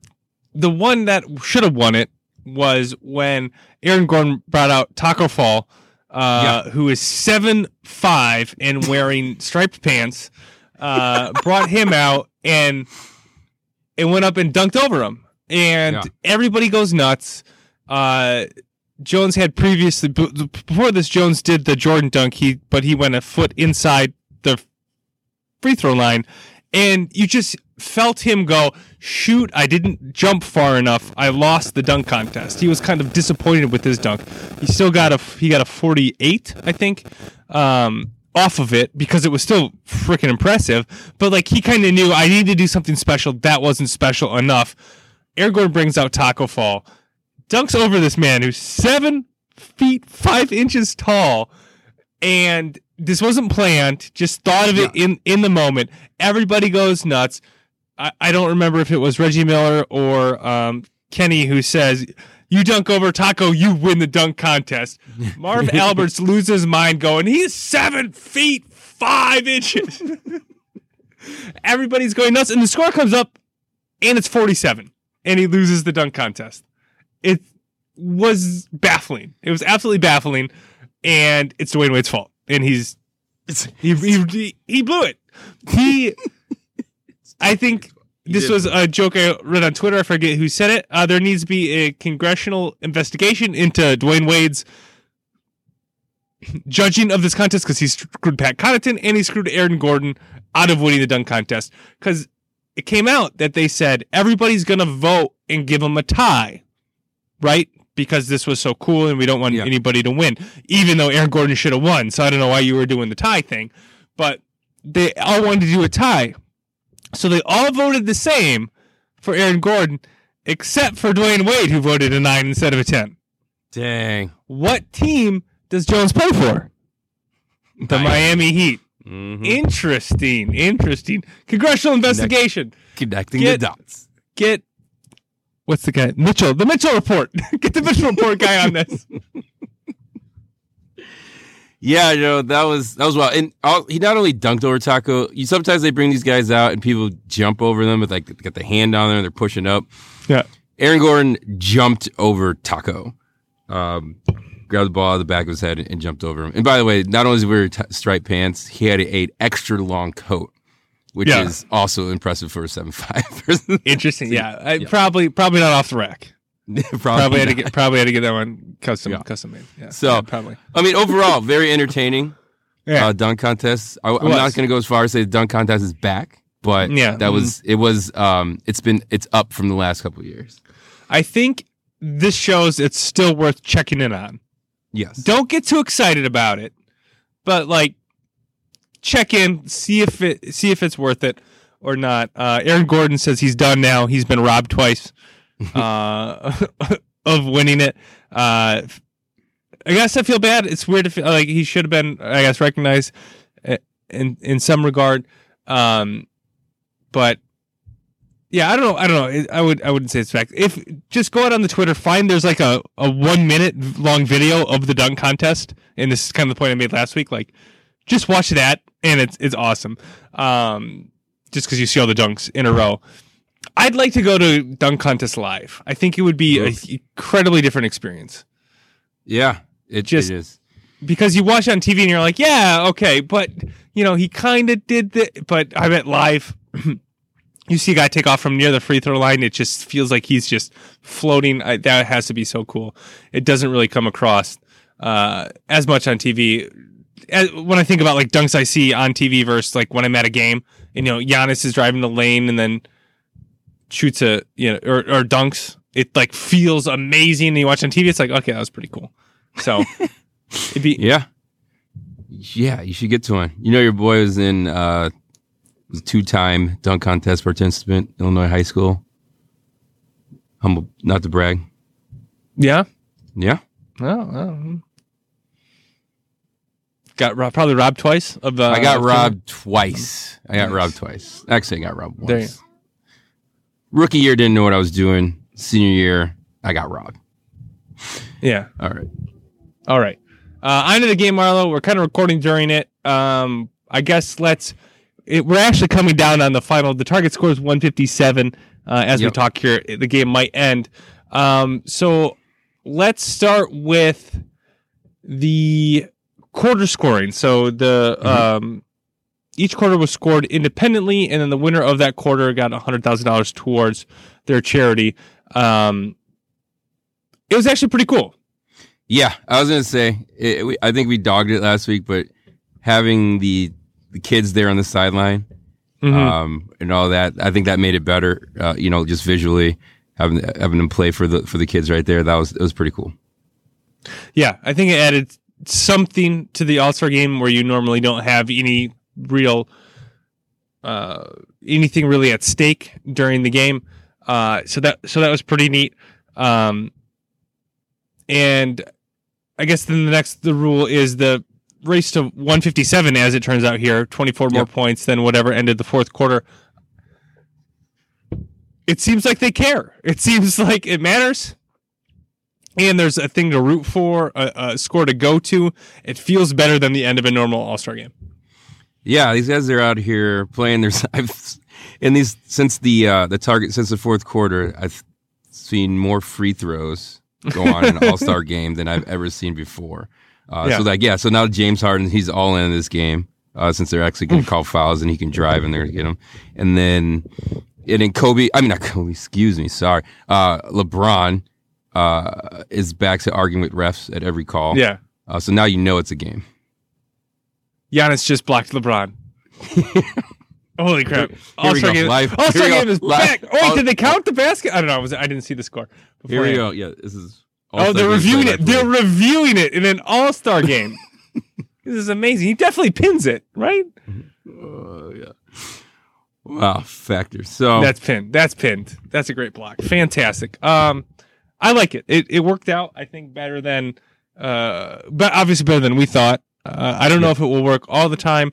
the one that should have won it was when Aaron Gordon brought out Taco Fall, uh, who is seven five and wearing [laughs] striped pants. Uh, brought him out and it went up and dunked over him, and Yeah. everybody goes nuts. Uh, Jones had previously before this. Jones did the Jordan dunk. He but he went a foot inside the free throw line, and you just felt him go, "Shoot! I didn't jump far enough. I lost the dunk contest." He was kind of disappointed with his dunk. He still got a he got a forty eight, I think. Um, off of it because it was still freaking impressive, but like he kind of knew I need to do something special. That wasn't special enough. Aaron Gordon brings out Taco Fall, dunks over this man who's seven feet five inches tall, and this wasn't planned. Just thought of it in in the moment. Everybody goes nuts. I, I don't remember if it was Reggie Miller or um, Kenny who says. You dunk over Taco, you win the dunk contest. [laughs] Marv Alberts loses his mind going, he's seven feet five inches. [laughs] Everybody's going nuts, and the score comes up, and it's 47, and he loses the dunk contest. It was baffling. It was absolutely baffling, and it's Dwyane Wade's fault. And he's he he, he blew it. He, [laughs] I think this was a joke I read on Twitter. I forget who said it. Uh, there needs to be a congressional investigation into Dwyane Wade's judging of this contest because he screwed Pat Connaughton and he screwed Aaron Gordon out of winning the dunk contest because it came out that they said everybody's going to vote and give him a tie, right? Because this was so cool and we don't want Yeah. anybody to win, even though Aaron Gordon should have won. So I don't know why you were doing the tie thing, but they all wanted to do a tie. So they all voted the same for Aaron Gordon, except for Dwyane Wade, who voted a nine instead of a 10. Dang. What team does Jones play for? The Miami. Miami Heat. Mhm. Interesting. Interesting. Congressional investigation. Connecting Get- the dots. Get what's the guy? Mitchell. The Mitchell report. [laughs] Get the Mitchell report guy on this. [laughs] Yeah, you know that was that was wild, and all, he not only dunked over Taco. You sometimes they bring these guys out and people jump over them with like got the hand on there, they're pushing up. Yeah. Aaron Gordon jumped over Taco, um, grabbed the ball out of the back of his head and jumped over him. And by the way, not only did he wear t- striped pants, he had a, a extra long coat, which Yeah. is also impressive for a seven [laughs] five. Interesting. Yeah. [laughs] I, Probably probably not off the rack. [laughs] Probably had to get probably had to get that one custom Yeah. custom made. Yeah. So- yeah, probably. I mean, overall, very entertaining. Yeah. uh, dunk contest. I, I'm not going to go as far as say the dunk contest is back, but Yeah. that was it was um it's been it's up from the last couple of years. I think this shows it's still worth checking in on. Yes. Don't get too excited about it, but like check in, see if it see if it's worth it or not. Uh, Aaron Gordon says he's done now. He's been robbed twice [laughs] uh, [laughs] of winning it. Uh, I guess I feel bad. It's weird to feel like he should have been, I guess, recognized uh, in in some regard. Um, but yeah, I don't know. I don't know. I would I wouldn't say it's fact. If just go out on the Twitter, find there's like a, a one minute long video of the dunk contest, and this is kind of the point I made last week. Like, just watch that, and it's it's awesome. Um, just because you see all the dunks in a row. I'd like to go to dunk contest live. I think it would be an incredibly different experience. Yeah, it Just- it is. because you watch on TV and you're like, yeah, okay, but you know, he kind of did that. But I bet live, [clears throat] you see a guy take off from near the free throw line. It just feels like he's just floating. I, that has to be so cool. It doesn't really come across uh, as much on TV. When I think about like dunks I see on TV versus like when I'm at a game, and you know, Giannis is driving the lane and then shoots a you know or, or dunks. It like feels amazing. And you watch on TV, it's like okay, that was pretty cool. So [laughs] it'd be Yeah. Yeah, you should get to one. You know, your boy was in uh, was a two-time dunk contest participant, Illinois high school. Humble, not to brag. yeah. Yeah, Oh, oh. Got robbed, probably robbed twice of. Uh, I got robbed twice. I got Nice. robbed twice. Actually, I got robbed There once. Rookie year, didn't know what I was doing. Senior year, I got robbed. Yeah. All right. All right. Uh, on to the game, Marlo. We're kind of recording during it. Um, I guess let's. It, we're actually coming down on the final. The target score is 157. Uh, as we talk here, the game might end. Um, so let's start with the quarter scoring. So the um, each quarter was scored independently, and then the winner of that quarter got hundred thousand dollars towards their charity. Um, it was actually pretty cool. Yeah, I was gonna say. It, we, I think we dogged it last week, but having the the kids there on the sideline Mhm. um, and all that, I think that made it better. Uh, you know, just visually having having them play for the for the kids right there. That was it was pretty cool. Yeah, I think it added something to the All Star game where you normally don't have any real, uh, anything really at stake during the game. Uh, so that so that was pretty neat. Um, and I guess then the next the rule is the race to 157 as it turns out here 24 more Yep. points than whatever ended the fourth quarter it seems like they care it seems [laughs] like it matters and there's a thing to root for, a, a score to go to. It feels better than the end of a normal All Star game. Yeah, these guys are out here playing their. [laughs] I've in these since the uh, the target since the fourth quarter. I've seen more free throws go on in [laughs] an All Star game than I've ever seen before. Uh, Yeah. So like yeah, so now James Harden he's all in this game uh, since they're actually going to call fouls and he can drive and they're going to get him. And then and then Kobe, I mean not Kobe, excuse me, sorry. Uh, LeBron uh, is back to arguing with refs at every call. Yeah. Uh, so now you know it's a game. Giannis just blocked LeBron. [laughs] Holy crap. All Star game, Live- All Star here we go. game is Live- back. Oh, wait, all- did they count the basket? I don't know. I, was, I didn't see the score. Here we go. Yeah, this is. Oh, they're reviewing it. They're reviewing it in an All Star [laughs] game. this is amazing. He definitely pins it, right? Oh, yeah. Wow, factor. So That's pinned. That's pinned. That's a great block. Fantastic. Um, I like it. It it worked out. I think better than, uh, but obviously better than we thought. Uh, I don't know if it will work all the time,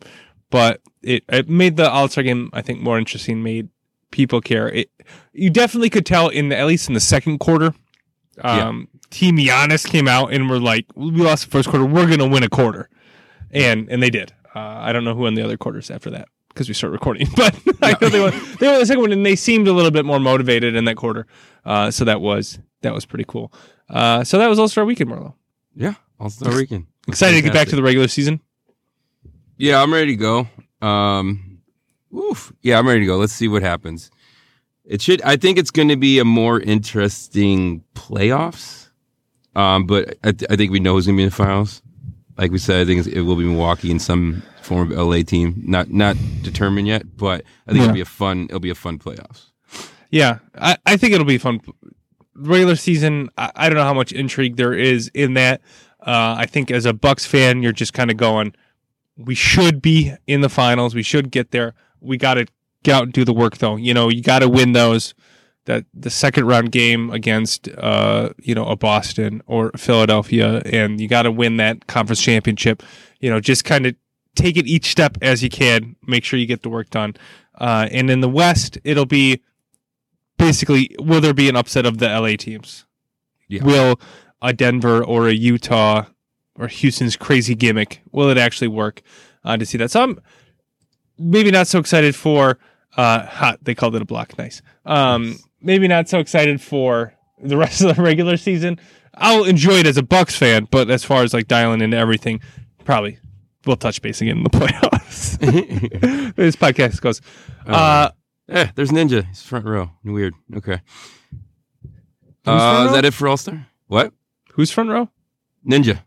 but it it made the All Star game I think more interesting. Made people care. It you definitely could tell in the, at least in the second quarter. Um, Team Giannis came out and were like, "We lost the first quarter. We're gonna win a quarter," and and they did. Uh, I don't know who won the other quarters after that because we start recording, [laughs] but I know they won. They won the second one, and they seemed a little bit more motivated in that quarter. Uh, so that was that was pretty cool. Uh, so that was All Star Weekend, Marlo. yeah, All Star Weekend. Excited to get back to the regular season. Yeah, I'm ready to go. Um, oof. Yeah, I'm ready to go. Let's see what happens. It should. I think it's going to be a more interesting playoffs. Um, but I, th- I think we know who's going to be in the finals. Like we said, I think it will be Milwaukee and some form of LA team. Not not determined yet, but I think Yeah. it'll be a fun. It'll be a fun playoffs. Yeah, I, I think it'll be fun. Regular season, I, I don't know how much intrigue there is in that. Uh, I think as a Bucks fan, you're just kind of going, we should be in the finals. We should get there. We got to get out and do the work, though. You know, you got to win those. That the second round game against, uh, you know, a Boston or Philadelphia, and you got to win that conference championship. You know, just kind of take it each step as you can. Make sure you get the work done. Uh, and in the West, it'll be basically will there be an upset of the LA teams? Yeah. Will a Denver or a Utah or Houston's crazy gimmick will it actually work uh, to see that? So I'm maybe not so excited for uh, hot. They called it a block. Nice. Um, maybe not so excited for the [laughs] rest of the regular season. I'll enjoy it as a Bucks fan, but as far as like dialing into everything, probably we'll touch base again in the [laughs] playoffs. [laughs] this podcast goes. Uh, Eh, there's Ninja. He's front row. Weird. Okay. Uh, is that it for All Star? What? who's front row? Ninja.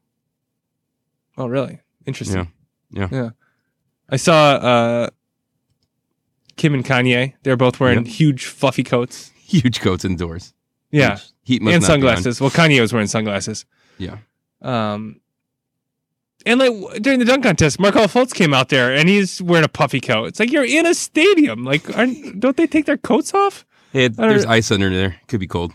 Oh, really? Interesting. Yeah. Yeah. I saw uh, Kim and Kanye. They're both wearing Yep. huge fluffy coats. [laughs] Huge coats indoors. Yeah, Huge. Heat must and not be on. sunglasses. Well, Kanye was wearing sunglasses. Yeah. Um, and like during the dunk contest, Markelle Fultz came out there and he's wearing a puffy coat. It's like you're in a stadium. Like, aren't, don't they take their coats off? There's ice under there. Could be cold.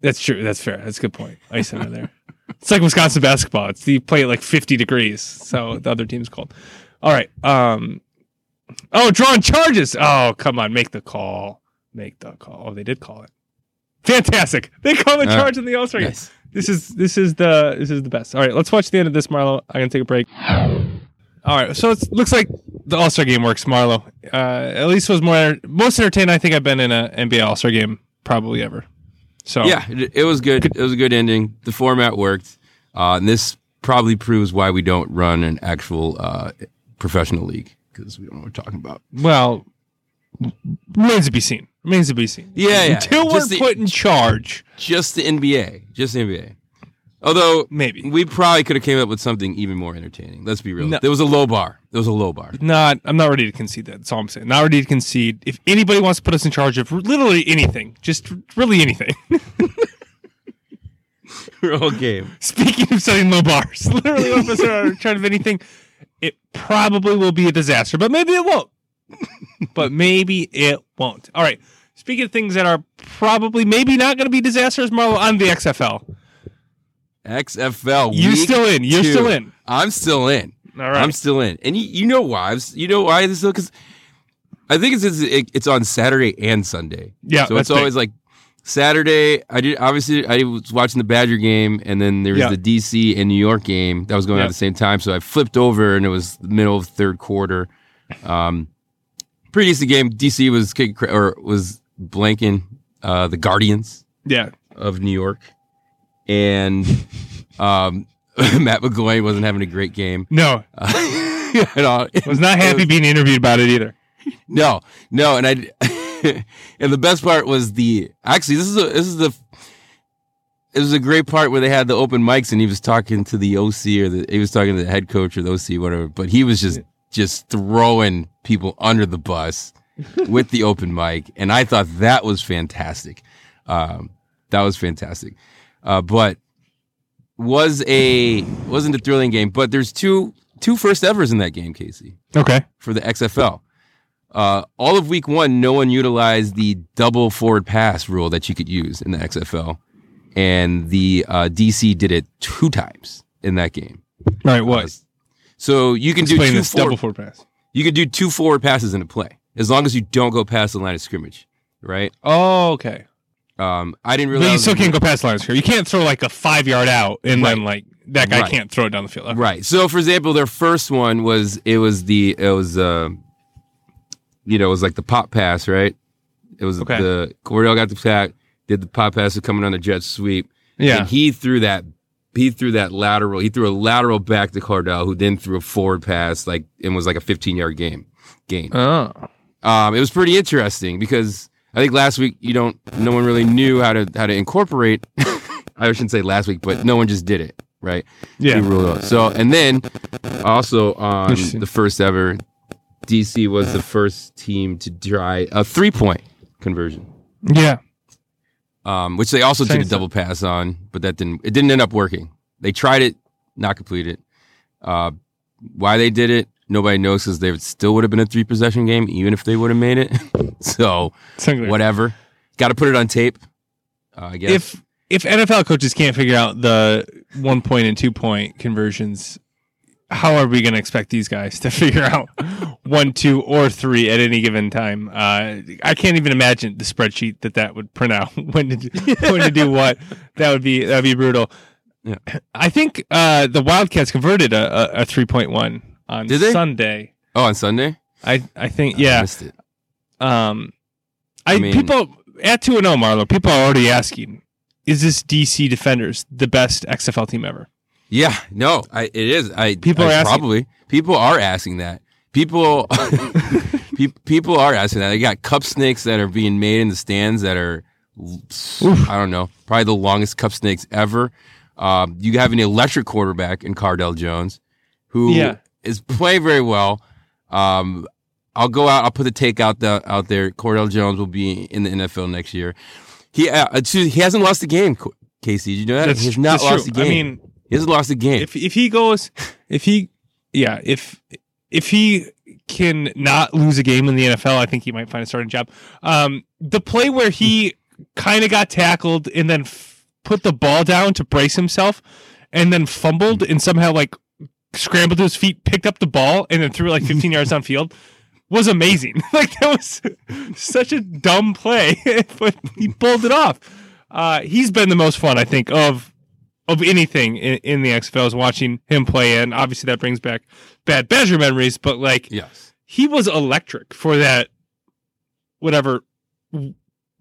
That's true. That's fair. That's a good point. Ice under there. [laughs] It's like Wisconsin basketball. It's you play at like 50 degrees, so the other team's cold. All right. Um. Oh, drawn charges. Oh, come on, make the call. Make the call. Oh, they did call it. Fantastic. They call the Uh, charge in the All Star game. Nice. This is this is the this is the best. All right, let's watch the end of this, Marlo. I'm gonna take a break. All right, so it looks like the All Star game works, Marlo. Uh, at least was more most entertained I think I've been in a NBA All Star game probably ever. So Yeah, it, it was good. It was a good ending. The format worked. Uh, and this probably proves why we don't run an actual uh, professional league because we don't know what we're talking about. Well, remains to be seen. Remains to be seen. Yeah, yeah. Until we're the- put in charge, Just the NBA. Just the NBA. Although maybe we probably could have came up with something even more entertaining. Let's be real. No. There was a low bar. There was a low bar. not. I'm not ready to concede that. That's all I'm saying. Not ready to concede. If anybody wants to put us in charge of literally anything, just really anything. [laughs] Real game. Speaking of setting low bars, [laughs] literally if us are in charge of anything, it probably will be a disaster. But maybe it won't. But maybe it won't. All right. Speaking of things that are probably maybe not going to be disasters, Marlo, on the XFL. XFL. You week still in? You're two. still in. I'm still in. All right. I'm still in. And you, you know why? You know why this is because I think it's, it's it's on Saturday and Sunday. Yeah, So it's always like Saturday. I did obviously I was watching the Badger game, and then there was Yeah. the DC and New York game that was going on Yeah. at the same time. So I flipped over, and it was the middle of third quarter. Um, pretty decent game. DC was cra- or was blanking uh, the Guardians yeah. of New York, and [laughs] um, [laughs] Matt McGloin wasn't having a great game. No, Uh, at all. was not happy being interviewed about it either. No, no, and I [laughs] and the best part was the actually this is a this is the it was a great part where they had the open mics and he was talking to the OC or the he was talking to the head coach or the OC whatever, but he was just just throwing people under the bus [laughs] with the open mic, and I thought that was fantastic. Um, that was fantastic, uh, but was a wasn't a thrilling game. But there's two two first evers in that game, Casey Okay. for the XFL. Uh, all of week one, no one utilized the double forward pass rule that you could use in the XFL, and the uh, DC did it two times in that game. All right. What? So you can Explain do two this forward, double forward pass. you could do two forward passes in a play as long as you don't go past the line of scrimmage, right? Oh, okay. Um, I didn't But you still can't go past the line of scrimmage. You can't throw like a five yard out and then like that guy Right. can't throw it down the field. Okay. Right. So, for example, their first one was it was the it was uh, you know, it was like the pop pass, right? It was Okay. the Cardale got the sack, did the pop pass was coming on the jet sweep, Yeah. and he threw that he threw that lateral. He threw a lateral back to Cardale, who then threw a forward pass, like and was like a 15 yard game gain. Oh. Um, it was pretty interesting because I think last week you don't no one really knew how to how to incorporate. [laughs] I shouldn't say last week, but no one just did it, right? Yeah. You rule it. So and then also on the first ever, DC was the first team to try a three point conversion, Yeah. Um, which they also did a double pass on, but that didn't it didn't end up working. They tried it, not complete it. Uh, Why they did it, nobody knows because there still would have been a three possession game, even if they would have made it. [laughs] so, whatever. Got to put it on tape. Uh, I guess. if if NFL coaches can't figure out the one point and two point conversions, how are we going to expect these guys to [laughs] figure out one, two, or three at any given time? Uh, I can't even imagine the spreadsheet that that would print out [laughs] when to do, when to do what. [laughs] That would be that would be brutal. Yeah. I think uh, the Wildcats converted a, a, a three point one on Did they? Sunday. oh, on Sunday? I I think I yeah. missed it. Um, I, I mean- people at two and zero, Marlo. People are already asking, is this DC Defenders the best XFL team ever? Yeah, no, I, it is. I People I are asking- probably people are asking that. People, [laughs] pe- people are asking that. They got cup snakes that are being made in the stands that are, I don't know, probably the longest cup snakes ever. Um, you have an electric quarterback in Cardale Jones, who is Yeah. playing very well. Um, I'll go out. I'll put the take out the, out there. Cardale Jones will be in the NFL next year. He uh, he hasn't lost a game. Casey, did you know that? That's, He's not lost true. a game. I mean, hasn't lost a game. if if he goes, if he, yeah, if if he can not lose a game in the NFL, I think he might find a starting job. Um, the play where he kind of got tackled and then f- put the ball down to brace himself, and then fumbled and somehow like scrambled to his feet, picked up the ball, and then threw it like 15 [laughs] yards downfield. Was amazing. [laughs] Like that was such a dumb play, [laughs] but he pulled it off. Uh, he's been the most fun, I think, of of anything in, in the XFL is watching him play, and obviously that brings back bad Badger memories. But like, yes. he was electric for that whatever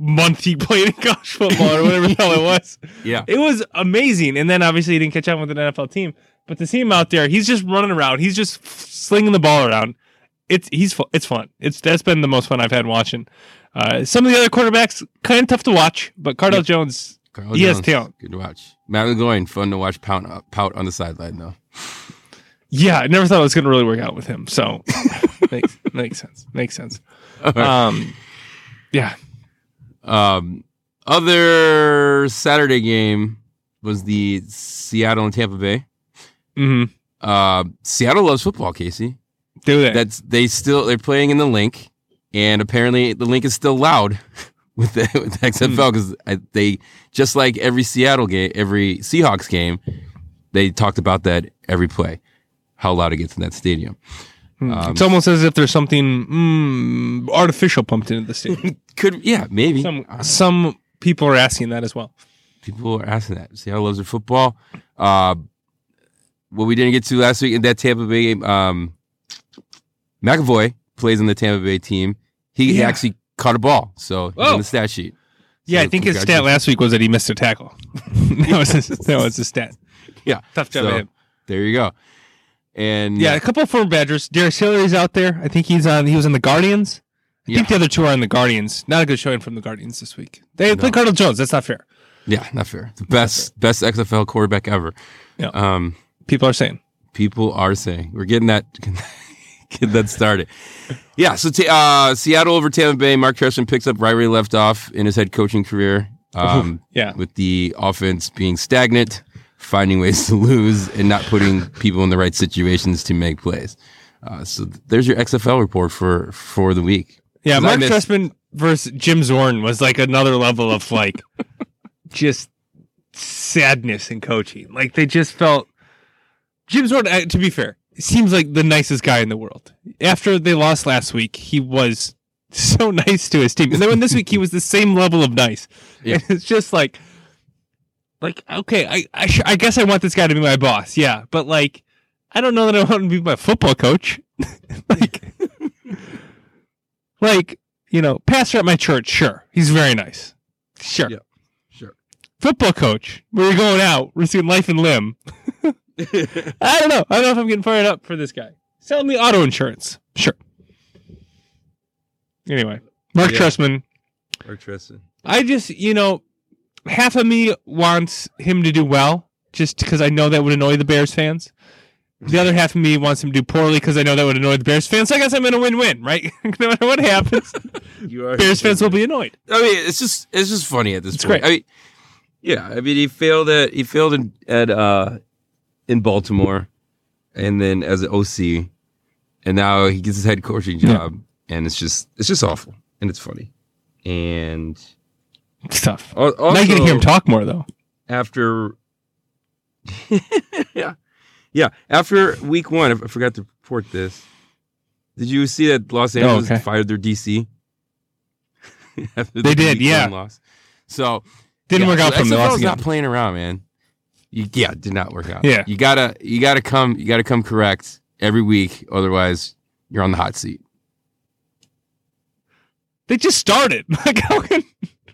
month he [laughs] played in college football or whatever the hell it was. [laughs] Yeah. It was amazing. And then obviously he didn't catch on with an NFL team, but to see him out there, he's just running around. He's just slinging the ball around. It's he's it's fun. It's that's been the most fun I've had watching. Uh, some of the other quarterbacks kind of tough to watch, but Cardale. Jones, Carl He has talent. Good to watch. Matt McGloin, fun to watch pout, uh, pout on the sideline, though. yeah, I never thought it was going to really work out with him. So [laughs] makes makes sense. Makes sense. Um, yeah, Um, other Saturday game was the Seattle and Tampa Bay. hmm Uh, Seattle loves football, Casey. do that. That's they still they're playing in the link, and apparently the link is still loud [laughs] with the, with the XFL because they just like every Seattle game, every Seahawks game, they talked about that every play, how loud it gets in that stadium. Um, it's almost as if there's something mm, artificial pumped into the stadium. [laughs] Could yeah maybe some some people are asking that as well. people are asking that. Seattle loves their football. Uh, what we didn't get to last week in that Tampa Bay game, um, McAvoy plays on the Tampa Bay team. He Yeah. actually caught a ball, so he's Oh. on the stat sheet. Yeah, So I think his stat last week was that he missed a tackle. [laughs] that was his, that was his stat. Yeah, Tough job So, of him. There you go. And Yeah, a couple of former Badgers. Darius Hillary's out there. I think he's on. He was in the Guardians. I Yeah. think the other two are on the Guardians. Not a good showing from the Guardians this week. They No. played Cardale Jones. That's not fair. yeah, not fair. The best best XFL quarterback ever. Yeah. Um, People are saying. people are saying we're getting that getting that started. Yeah, so ta- uh, Seattle over Tampa Bay. Mark Trestman picks up right where he left off in his head coaching career. Um, Yeah. with the offense being stagnant, finding ways to lose, and not putting people in the right situations to make plays. Uh, so th- there's your XFL report for for the week. Yeah, Mark missed- Trestman versus Jim Zorn was like another level of like [laughs] just sadness in coaching. Like they just felt Jim Zorn. To be fair, seems like the nicest guy in the world. After they lost last week, he was [laughs] so nice to his team, and then when this week he was the same level of nice. [laughs] Yeah. And it's just like, like okay, I I, sh- I guess I want this guy to be my boss. Yeah, but like. I don't know that I want him to be my football coach. [laughs] like, like you know, pastor at my church, sure, he's very nice, sure. Yeah. Sure. Football coach, we're going out, we're seeing life and limb. I don't know. I don't know if I'm getting fired up for this guy. Sell me auto insurance, sure. Anyway, Mark Yeah. Trustman, Mark Trestman. I just you know, half of me wants him to do well, just because I know that would annoy the Bears fans. The other half of me wants him to do poorly because I know that would annoy the Bears fans. So I guess I'm in a win-win, right? [laughs] no matter what happens, You are Bears fans will be annoyed. I mean, it's just it's just funny at this It's point. great. I mean, yeah, I mean, he failed at he failed in, at uh in Baltimore. and then as an OC, and now he gets his head coaching Yeah. job, and it's just it's just awful, and it's funny, and It's tough. al- also now you can hear him talk more though. after [laughs] yeah yeah after week one I forgot to report this. Did you see that Los oh, Angeles Oh, okay. fired their DC? [laughs] They the did, yeah. loss. So Didn't yeah, work out so for them. They lost XFL 's not playing around, man. You, yeah, it did not work out. Yeah. you gotta you gotta come you gotta come correct every week, otherwise you're on the hot seat. They just started. [laughs] Like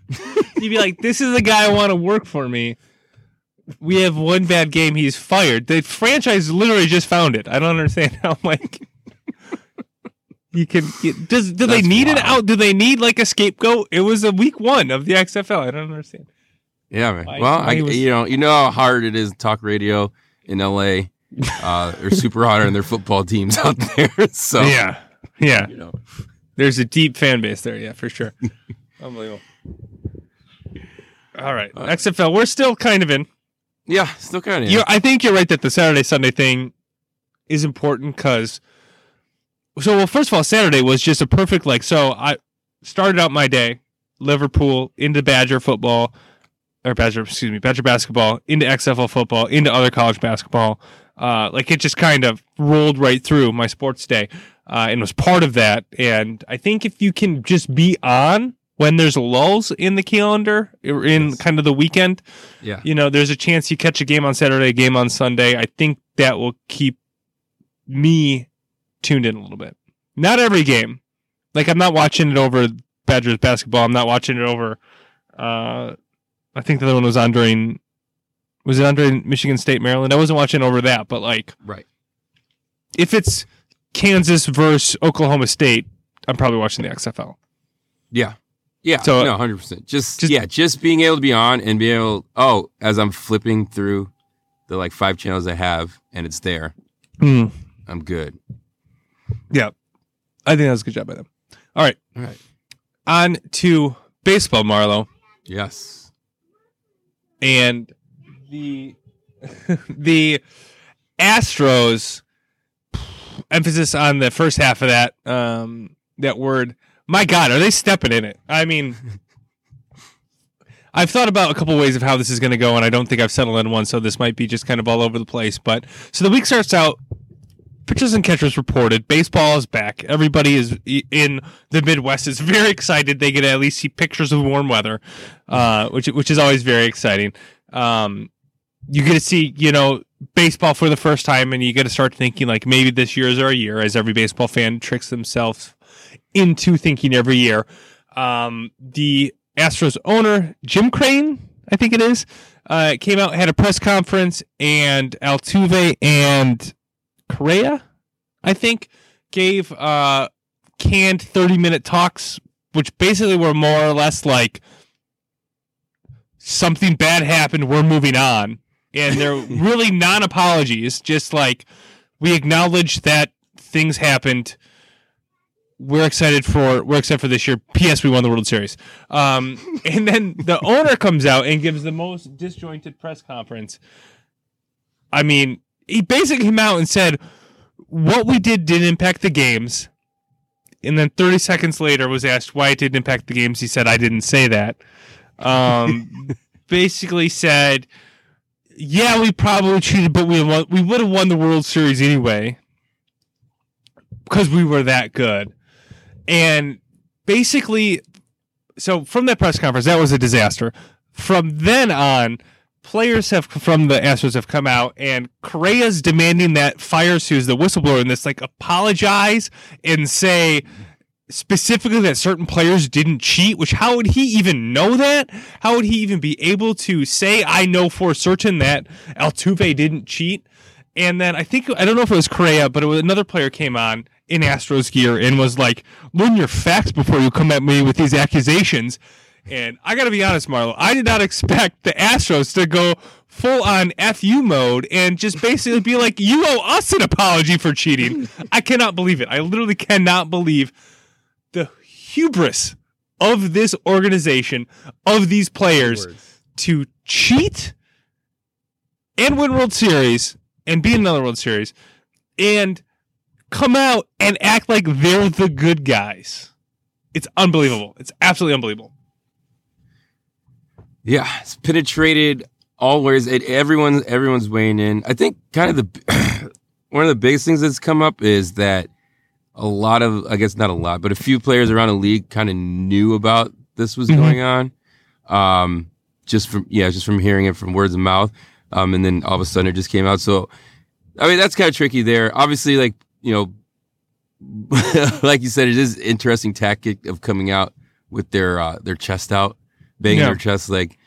[laughs] you'd be like, this is the guy I want to work for me. We have one bad game, he's fired. The franchise literally just found it. I don't understand how [laughs] like you can does do they That's need it wild. out? Do they need like a scapegoat? It was a week one of the XFL. I don't understand. Yeah, man. Well, I, was- you know you know how hard it is to talk radio in LA. Uh, they're [laughs] super hot on their football teams out [laughs] there. So Yeah. Yeah. you know. There's a deep fan base there, yeah, for sure. [laughs] Unbelievable. All right. Uh, XFL, we're still kind of in. Yeah, still kind of. You're, I think you're right that the Saturday Sunday thing is important because. So well, first of all, Saturday was just a perfect like. So I started out my day, Liverpool into Badger football, or Badger, excuse me, Badger basketball into XFL football into other college basketball. Uh, like it just kind of rolled right through my sports day, uh, and was part of that. And I think if you can just be on when there's lulls in the calendar in Yes. kind of the weekend, Yeah. you know, there's a chance you catch a game on Saturday, a game on Sunday. I think that will keep me tuned in a little bit. Not every game. Like I'm not watching it over Badgers basketball. I'm not watching it over uh I think the other one was during was it during Michigan State, Maryland? I wasn't watching over that, but like Right. if it's Kansas versus Oklahoma State, I'm probably watching the XFL. Yeah. Yeah. So- no, hundred percent. Just, Just- yeah, just being able to be on and be able. Oh, as I'm flipping through the like five channels I have, and it's there. Mm. I'm good. Yeah. I think that was a good job by them. All right. All right. On to baseball, Marlo. Yes. And the [laughs] the Astros emphasis on the first half of that um that word. My god are they stepping in it? I mean i've thought about a couple ways of how this is going to go and i don't think i've settled on one so this might be just kind of all over the place but so the week starts out pitchers and catchers reported baseball is back. Everybody is in the midwest is very excited. They get to at least see pictures of warm weather uh, which which is always very exciting. Um, you get to see you know baseball for the first time and you get to start thinking like maybe this year is our year as every baseball fan tricks themselves into thinking every year. Um, the astros owner jim crane i think it is uh, came out had a press conference and altuve and correa i think gave uh, canned 30 minute talks which basically were more or less like something bad happened we're moving on. And they're [laughs] really non apologies just like we acknowledge that things happened. We're excited for we're excited for this year. Ps we won the world series. Um, [laughs] and then the owner comes out and gives the most disjointed press conference. I mean he basically came out and said what we did didn't impact the games and then 30 seconds later was asked why it didn't impact the games he said i didn't say that um, [laughs] basically said, "Yeah, we probably cheated, but we won, we would have won the World Series anyway because we were that good." And basically, so from that press conference, that was a disaster. From then on, players have from the Astros have come out, and Correa's demanding that Fiers, who's the whistleblower in this, like apologize and say specifically that certain players didn't cheat, which how would he even know that? How would he even be able to say, I know for certain that Altuve didn't cheat? And then I think, I don't know if it was Correa, but it was another player came on in Astros gear and was like, learn your facts before you come at me with these accusations. And I got to be honest, Marlo, I did not expect the Astros to go full on FU mode and just basically be like, you owe us an apology for cheating. [laughs] I cannot believe it. I literally cannot believe the hubris of this organization, of these players, to cheat and win World Series and be in another World Series and come out and act like they're the good guys. It's unbelievable. It's absolutely unbelievable. Yeah, it's penetrated all ways. It, everyone's everyone's weighing in. I think kind of the [clears throat] one of the biggest things that's come up is that a lot of I guess not a lot, but a few players around the league kind of knew about this was Mhm. going on. Um, just from yeah, just from hearing it from words of mouth. Um, and then all of a sudden it just came out. So I mean that's kind of tricky there. Obviously, like you know, [laughs] like you said, it is interesting tactic of coming out with their uh, their chest out, banging Yeah. their chest like,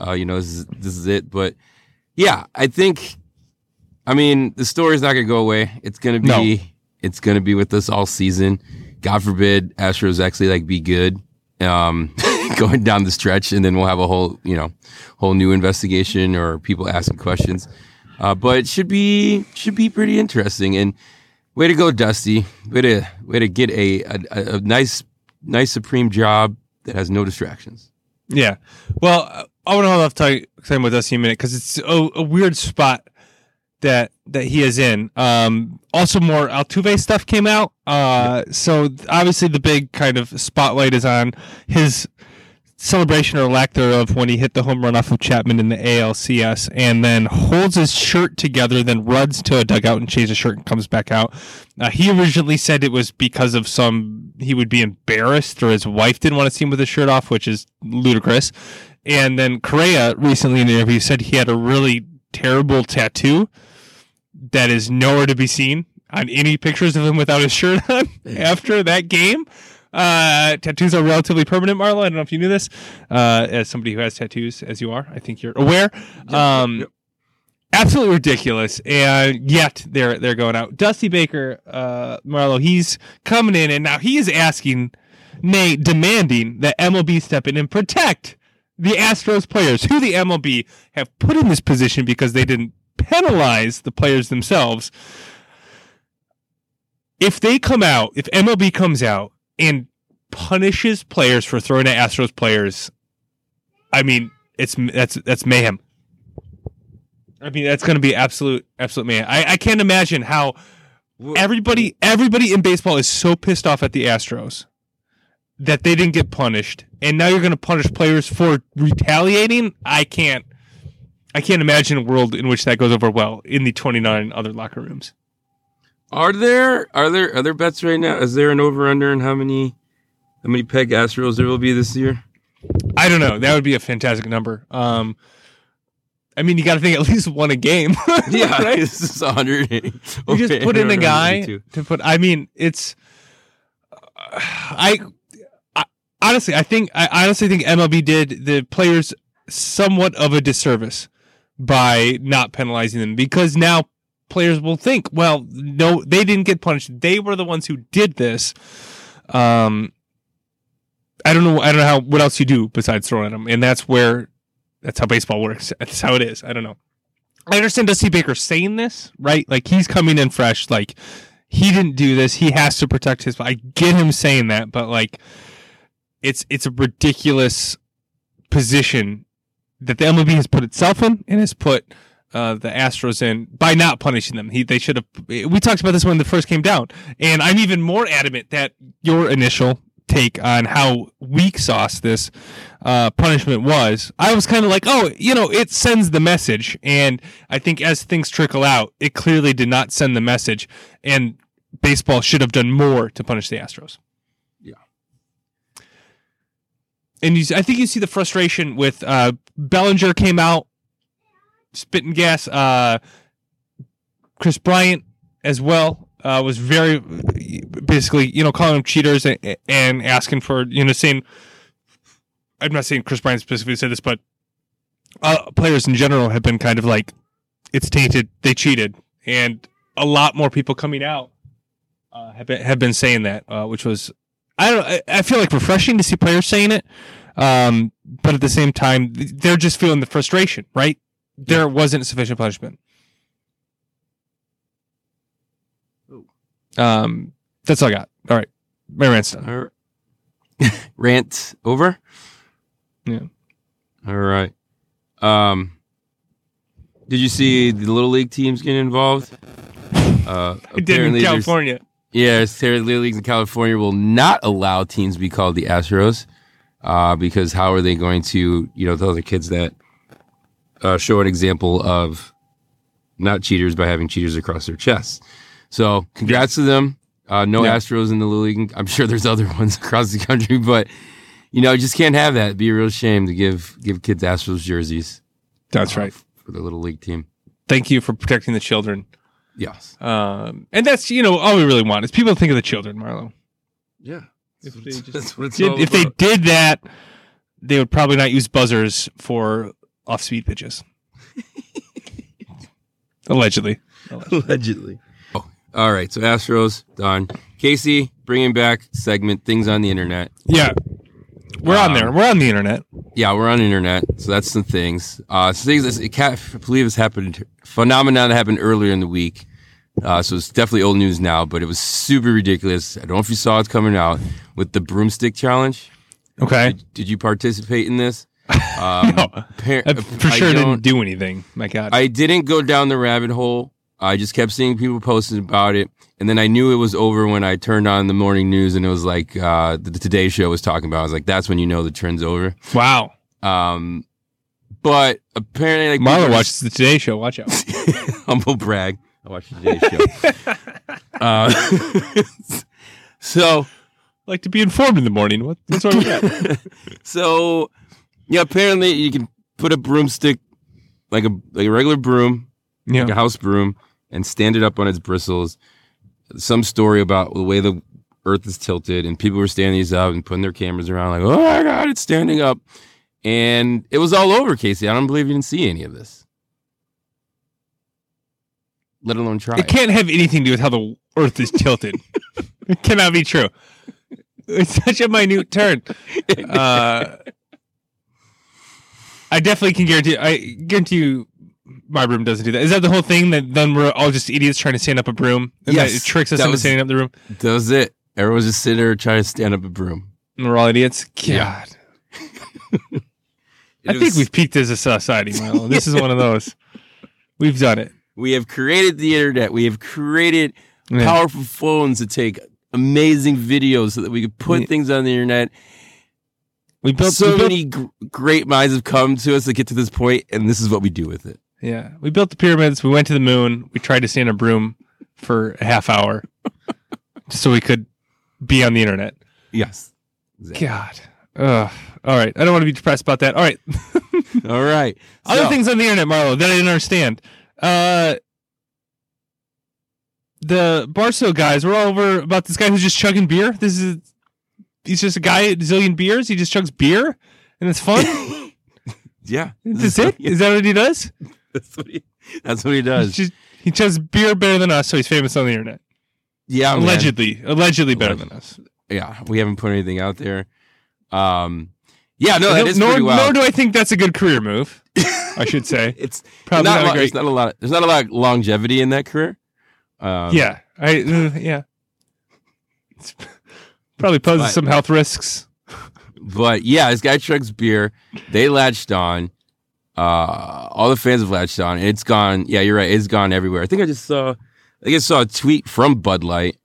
uh, you know, this is this is it. But yeah, I think, I mean, the story's not gonna go away. It's gonna be No. it's gonna be with us all season. God forbid Astros actually like be good. Um, [laughs] going down the stretch, and then we'll have a whole, you know, whole new investigation or people asking questions. Uh, but it should be should be pretty interesting. And way to go, Dusty. Way to way to get a a, a nice nice supreme job that has no distractions. Yeah. Well, I want to hold off talking talking about Dusty a minute because it's a, a weird spot that that he is in. Um, also, more Altuve stuff came out. Uh, so obviously the big kind of spotlight is on his celebration or lack thereof when he hit the home run off of Chapman in the ALCS and then holds his shirt together, then runs to a dugout and changes his shirt and comes back out. Uh, he originally said it was because of some, he would be embarrassed or his wife didn't want to see him with his shirt off, which is ludicrous. And then Correa recently in an interview said he had a really terrible tattoo that is nowhere to be seen on any pictures of him without his shirt on [laughs] after that game. Uh, tattoos are relatively permanent, Marlo. I don't know if you knew this. Uh, as somebody who has tattoos, as you are, I think you're aware. Um, yep. absolutely ridiculous, and yet they're they're going out. Dusty Baker, uh, Marlo, he's coming in, and now he is asking, nay, demanding that MLB step in and protect the Astros players, who the MLB have put in this position because they didn't penalize the players themselves. If they come out, if MLB comes out and punishes players for throwing at Astros players, I mean, it's that's that's mayhem. I mean, that's going to be absolute absolute mayhem. I, I can't imagine how everybody everybody in baseball is so pissed off at the Astros that they didn't get punished, and now you're going to punish players for retaliating. I can't. I can't imagine a world in which that goes over well in the 29 other locker rooms. Are there are there are there bets right now? Is there an over under on how many how many peg Astros there will be this year? I don't know. That would be a fantastic number. Um, I mean, you got to think at least one a game. [laughs] Yeah, right? [laughs] this is hundred. You just [laughs] put in a guy to put. I mean, it's. I, I honestly, I think I honestly think MLB did the players somewhat of a disservice by not penalizing them because now players will think, well, no, they didn't get punished. They were the ones who did this. Um, I don't know. I don't know how what else you do besides throwing at them, and that's where that's how baseball works. [laughs] That's how it is. I don't know. I understand Dusty Baker saying this, right? Like he's coming in fresh. Like he didn't do this. He has to protect his. I get him saying that, but like it's it's a ridiculous position that the MLB has put itself in and has put uh, the Astros in by not punishing them. He they should have. We talked about this when the first came down, and I'm even more adamant that your initial take on how weak sauce this uh, punishment was. I was kind of like, oh, you know, it sends the message, and I think as things trickle out, it clearly did not send the message, and baseball should have done more to punish the Astros. Yeah. And you, I think you see the frustration with uh, Bellinger came out spitting gas. Uh, Kris Bryant as well uh, was very basically, you know, calling them cheaters and, and asking for, you know, saying. I'm not saying Kris Bryant specifically said this, but uh, players in general have been kind of like, it's tainted. They cheated, and a lot more people coming out uh, have been have been saying that, uh, which was I don't. I, I feel like refreshing to see players saying it, um, but at the same time, they're just feeling the frustration. Right? There wasn't sufficient punishment. Um, that's all I got. All right, my rant's done. Right. [laughs] Rant over. Yeah. All right. Um, did you see the little league teams getting involved? Uh, [laughs] I did in California. Yeah, Sarah Little Leagues in California will not allow teams to be called the Astros uh, because how are they going to, you know, tell the kids that uh, show an example of not cheaters by having cheaters across their chests? So, congrats to them. Uh, no Yeah. Astros in the Little League. I'm sure there's other [laughs] ones across the country, but you know, just can't have that. It'd be a real shame to give give kids Astros jerseys That's uh, right. for the Little League team. Thank you for protecting the children. Yes. Um, and that's you know all we really want is people to think of the children, Marlo. Yeah. If they just that's what it's Did- if they did that, they would probably not use buzzers for off-speed pitches. Allegedly. Allegedly. Oh, all right. So Astros Don. Casey, bringing back segment things on the internet. Yeah. We're on Um, there. We're on the internet. Yeah, we're on the internet, so that's some things. Uh, some things that can't, I believe has happened. Phenomenon that happened earlier in the week. Uh, so it's definitely old news now, but it was super ridiculous. I don't know if you saw it coming out with the broomstick challenge. Okay. Did, did you participate in this? Um, [laughs] No. appar- I for sure don't- didn't do anything. My God. I didn't go down the rabbit hole. I just kept seeing people posting about it. And then I knew it was over when I turned on the morning news and it was like uh, the, the Today Show was talking about. it. I was like, that's when you know the trend's over. wow. Um, but apparently, like Marlo people are watches the Today Show. Watch out. [laughs] humble brag. I watched the Today Show. [laughs] uh, so, like to be informed in the morning. What, what's wrong with that? so yeah, apparently you can put a broomstick, like a like a regular broom, Yeah. like a house broom, and stand it up on its bristles. Some story about the way the earth is tilted, and people were standing these up and putting their cameras around, like, oh my god, it's standing up. And it was all over, Casey. I don't believe you didn't see any of this. Let alone try. It can't have anything to do with how the Earth is tilted. [laughs] it cannot be true. It's such a minute turn. [laughs] Uh, I definitely can guarantee. I guarantee you, my broom doesn't do that. Is that the whole thing? That then we're all just idiots trying to stand up a broom, and Yes, it tricks us into was- standing up the room. That was it. Everyone's just sitting there trying to stand up a broom. And we're all idiots. God, [laughs] Yeah. I It think we've peaked as a society, Milo. This is one of those. We've done it. we have created the internet. We have created Yeah. powerful phones to take amazing videos so that we could put Yeah. things on the internet. We built so we built- many gr- great minds have come to us to get to this point, and this is what we do with it. Yeah, we built the pyramids. We went to the moon. We tried to stand a broom for a half hour, just [laughs] so we could be on the internet. Yes. God. Ugh. All right. I don't want to be depressed about that. All right. [laughs] All right. Other things on the internet, Marlo, that I didn't understand. Uh, the Barstool guys were all over about this guy who's just chugging beer. This is he's just a guy, a zillion beers. He just chugs beer, and it's fun. [laughs] Yeah. That's it. Is that what he does? [laughs] That's what he, that's what he He's does. just, he chugs beer better than us, so he's famous on the internet. Yeah. man. allegedly, allegedly better Alleged- than us. Yeah. We haven't put anything out there. Um, yeah, no, that No- is nor, pretty wild. nor do I think that's a good career move. I should say. [laughs] it's Probably not, not, a a lot, great. there's not a lot. Of, there's not a lot of longevity in that career. Um, yeah, I uh, yeah. Probably poses But- some health risks. But yeah, this guy chugs beer. They latched on. Uh, all the fans have latched on. It's gone. Yeah, you're right. It's gone everywhere. I think I just saw. I think I saw a tweet from Bud Light,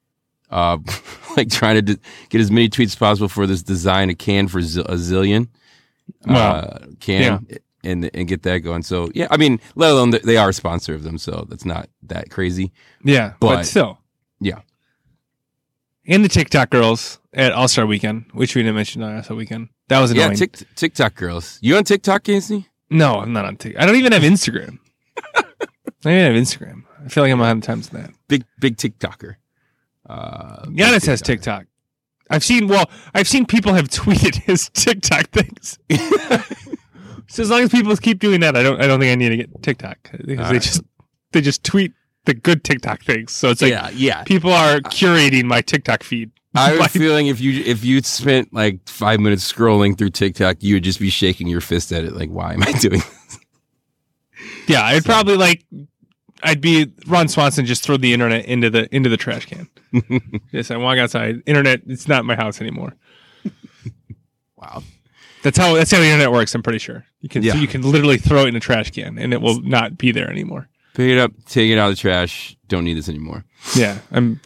uh, [laughs] like trying to d- get as many tweets as possible for this design a can for z- a zillion. Wow. Uh, can and and get that going. So yeah, I mean, let alone that they are a sponsor of them, so that's not that crazy. Yeah, but, But- still. Yeah. And the TikTok girls at All Star Weekend, which we didn't mention on All Star Weekend. That was annoying. Yeah, Tik TikTok girls. You on TikTok, Casey? no, I'm not on TikTok. I don't even have Instagram. [laughs] I don't even have Instagram. I feel like I'm behind the times that. Big big TikToker. Uh, big Giannis has TikTok. I've seen well, I've seen people have [laughs] tweeted his TikTok things. [laughs] so as long as people keep doing that, I don't I don't think I need to get TikTok because All they right. just they just tweet the good TikTok things. So it's like yeah, yeah. people are curating my TikTok feed. I have a [laughs] feeling if you if you spent like five minutes scrolling through TikTok, you would just be shaking your fist at it, like, "Why am I [laughs] doing?" This? yeah, I'd probably like I'd be Ron Swanson just throw the internet into the into the trash can. [laughs] yes, I walk outside. Internet, it's not my house anymore. Wow. That's how that's how the internet works. I'm pretty sure you can Yeah. you can literally throw it in a trash can and it will not be there anymore. Pick it up, take it out of the trash. Don't need this anymore. Yeah, I'm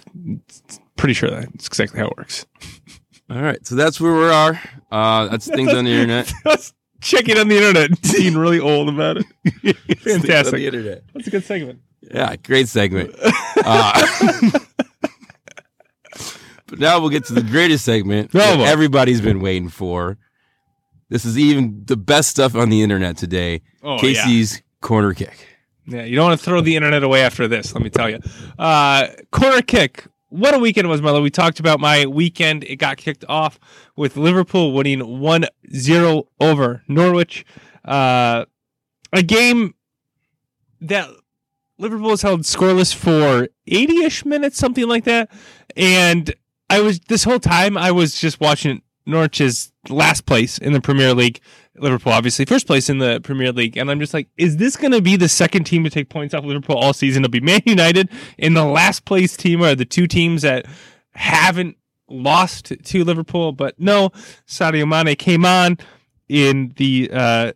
pretty sure that's exactly how it works. [laughs] All right, so that's where we are. Uh, that's things on the [laughs] internet. Check it on the internet, [laughs] being really old about it. Fantastic. the internet. That's a good segment. Yeah, great segment. Uh, but now we'll get to the greatest segment Oh, that everybody's been waiting for. This is even the best stuff on the internet today. Oh, Casey's corner kick. Yeah, you don't want to throw the internet away after this, let me tell you. Uh, corner kick. What a weekend was, Milo. We talked about my weekend. It got kicked off with Liverpool winning 1 0 over Norwich. Uh, a game that Liverpool has held scoreless for 80 ish minutes, something like that. And I was, this whole time, I was just watching Norwich's last place in the Premier League. Liverpool, obviously, first place in the Premier League. And I'm just like, is this going to be the second team to take points off Liverpool all season? It'll be Man [laughs] United in the last place team are the two teams that haven't lost to Liverpool. But no, Sadio Mane came on in the uh,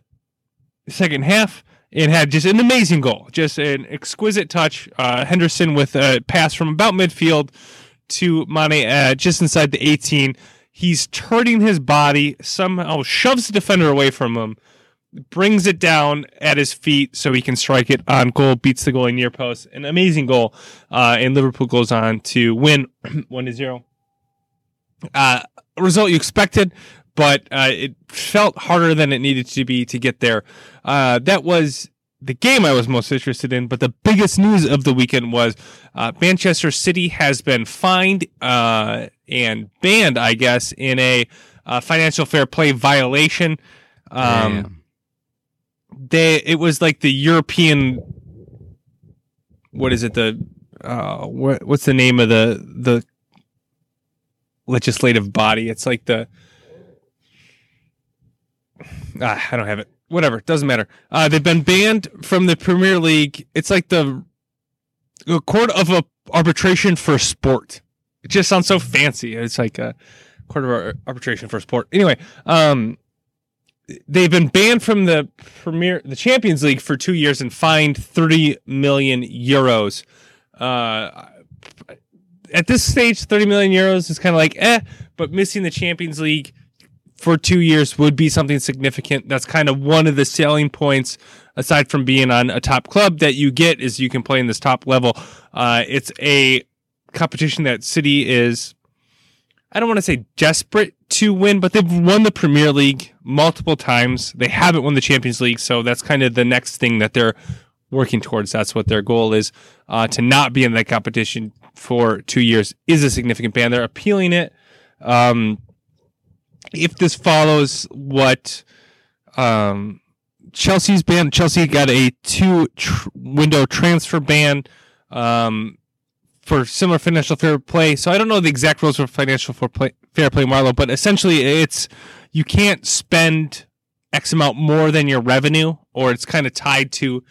second half and had just an amazing goal, just an exquisite touch. Uh, Henderson with a pass from about midfield to Mane uh, just inside the 18. He's turning his body, somehow shoves the defender away from him, brings it down at his feet so he can strike it on goal, beats the goalie near post. An amazing goal. Uh, and Liverpool goes on to win [clears throat] 1 to 0. Uh, result you expected, but uh, it felt harder than it needed to be to get there. Uh, that was the game I was most interested in, but the biggest news of the weekend was uh, Manchester City has been fined uh, and banned, I guess, in a uh, financial fair play violation. Um, they it was like the European what is it the uh what what's the name of the the legislative body? It's like the ah, I don't have it whatever doesn't matter. Uh they've been banned from the Premier League. It's like the court of a arbitration for sport. It just sounds so fancy. It's like a court of arbitration for sport. Anyway um they've been banned from the premier the champions league for two years and fined 30 million euros. Uh at this stage 30 million euros is kind of like eh but missing the champions league for two years would be something significant that's kind of one of the selling points aside from being on a top club that you get is you can play in this top level uh it's a competition that city is I don't want to say desperate to win, but they've won the Premier League multiple times. They haven't won the Champions League, so that's kind of the next thing that they're working towards. That's what their goal is. Uh, to not be in that competition for two years is a significant ban. They're appealing it. Um, if this follows what um, Chelsea's ban, Chelsea got a two tr- window transfer ban. Um, for similar financial fair play. So I don't know the exact rules for financial fair play, fair play, Marlo, but essentially it's you can't spend X amount more than your revenue, or it's kind of tied to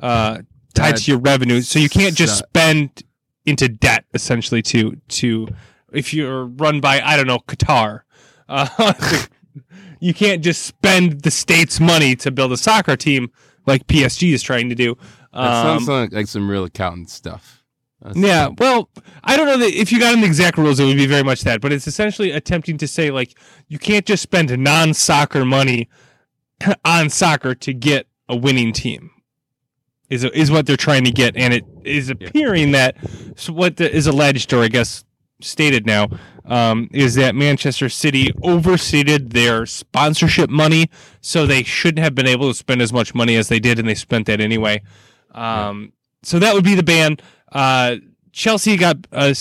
uh, tied to your revenue. So you can't just spend into debt essentially to to if you're run by I don't know Qatar. Uh, [laughs] you can't just spend the state's money to build a soccer team like PSG is trying to do. That Um, sounds like, like some real accountant stuff. That's- yeah, well, I don't know that if you got an exact rules, it would be very much that, but it's essentially attempting to say like you can't just spend non-soccer money [clears throat] on soccer to get a winning team. Is is what they're trying to get, and it is appearing that so what the, is alleged, or I guess stated now, um, is that Manchester City overseeded their sponsorship money, so they shouldn't have been able to spend as much money as they did, and they spent that anyway. Um, So that would be the ban. Uh, Chelsea got a,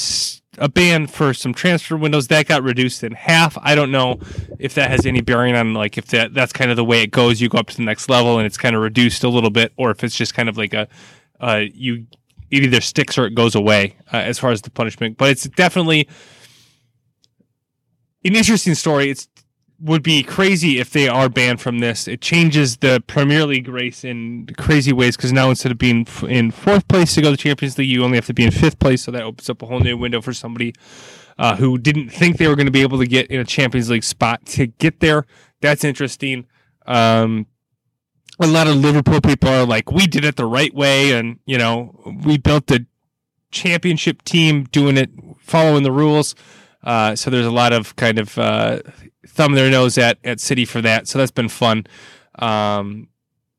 a ban for some transfer windows that got reduced in half. I don't know if that has any bearing on like if that that's kind of the way it goes. You go up to the next level and it's kind of reduced a little bit, or if it's just kind of like a uh, you it either sticks or it goes away uh, as far as the punishment. But it's definitely an interesting story. It's would be crazy if they are banned from this. It changes the Premier League race in crazy ways because now instead of being in fourth place to go to the Champions League, you only have to be in fifth place. So that opens up a whole new window for somebody uh, who didn't think they were going to be able to get in a Champions League spot to get there. That's interesting. Um, a lot of Liverpool people are like, we did it the right way, and you know, we built a championship team doing it, following the rules. Uh, so there's a lot of kind of uh, thumb their nose at at City for that. So that's been fun. Um,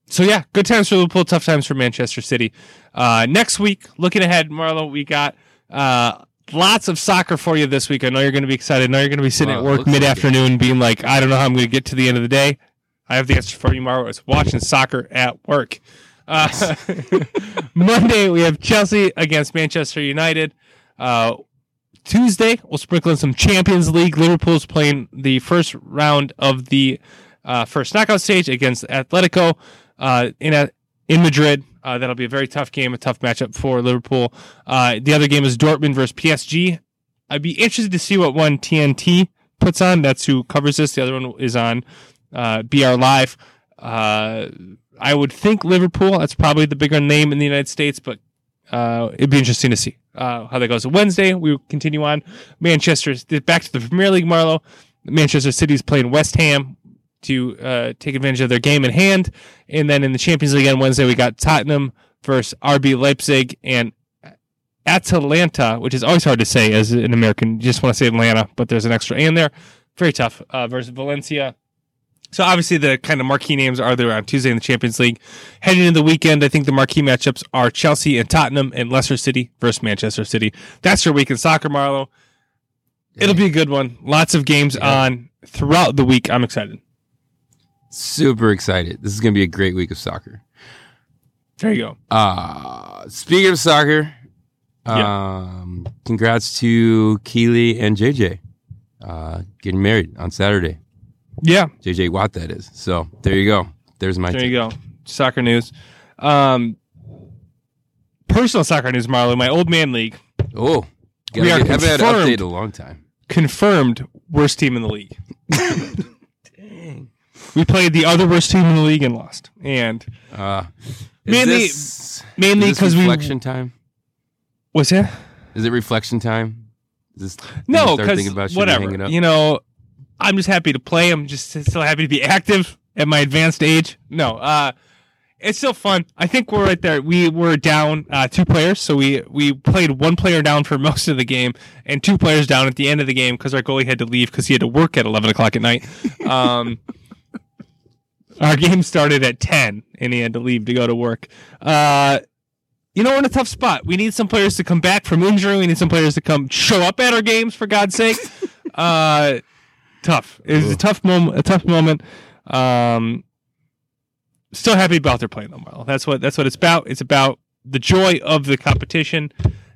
so yeah, good times for Liverpool, tough times for Manchester City. Uh, next week, looking ahead, Marlo, we got uh, lots of soccer for you this week. I know you're going to be excited. I know you're going to be sitting Wow, at work mid afternoon, being like, I don't know how I'm going to get to the end of the day. I have the answer for you, Marlo. It's watching soccer at work. Uh, [laughs] Monday, we have Chelsea against Manchester United. Uh, Tuesday, we'll sprinkle in some Champions League. Liverpool's playing the first round of the uh, first knockout stage against Atletico uh, in a, in Madrid. Uh, that'll be a very tough game, a tough matchup for Liverpool. Uh, the other game is Dortmund versus PSG. I'd be interested to see what one TNT puts on. That's who covers this. The other one is on uh, BR Live. Uh, I would think Liverpool. That's probably the bigger name in the United States, but uh, it'd be interesting to see uh, how that goes. Wednesday, we continue on. Manchester back to the Premier League. Marlo, Manchester City's playing West Ham to uh, take advantage of their game in hand, and then in the Champions League on Wednesday, we got Tottenham versus RB Leipzig and Atalanta, which is always hard to say as an American. You just want to say Atlanta, but there's an extra A in there. Very tough. Uh, versus Valencia. So obviously the kind of marquee names are there on Tuesday in the Champions League. Heading into the weekend, I think the marquee matchups are Chelsea and Tottenham and Leicester City versus Manchester City. That's your week in soccer, Marlo. It'll be a good one. Lots of games Yeah. on throughout the week. I'm excited. Super excited. This is going to be a great week of soccer. There you go. Uh, speaking of soccer, um, congrats to Keely and JJ uh, getting married on Saturday. Yeah, JJ Watt, that is. So there you go. There's my there tip. you go. Soccer news. Um, personal soccer news, Marlo. My old man league Oh, We are get- haven't had an confirmed. update a long time. confirmed worst team in the league. [laughs] Dang. We played the other worst team in the league and lost. And Uh, Mainly- this, mainly because we- reflection time. what's that? Is it reflection time? Is this No, start because thinking about should we hang it whatever. up? You know, I'm just happy to play. I'm just still happy to be active at my advanced age. No, uh, it's still fun. I think we're right there. We were down uh, two players, so we we played one player down for [laughs] most of the game, and two players down at the end of the game because our goalie had to leave because he had to work at 11 o'clock at night. Um, [laughs] our game started at 10, and he had to leave to go to work. Uh, you know, we're in a tough spot. We need some players to come back from injury. We need some players to come show up at our games, for God's sake. [laughs] uh, tough. It was a tough moment. A tough moment. Um, still happy about their playing them well. That's what that's what it's about. It's about the joy of the competition.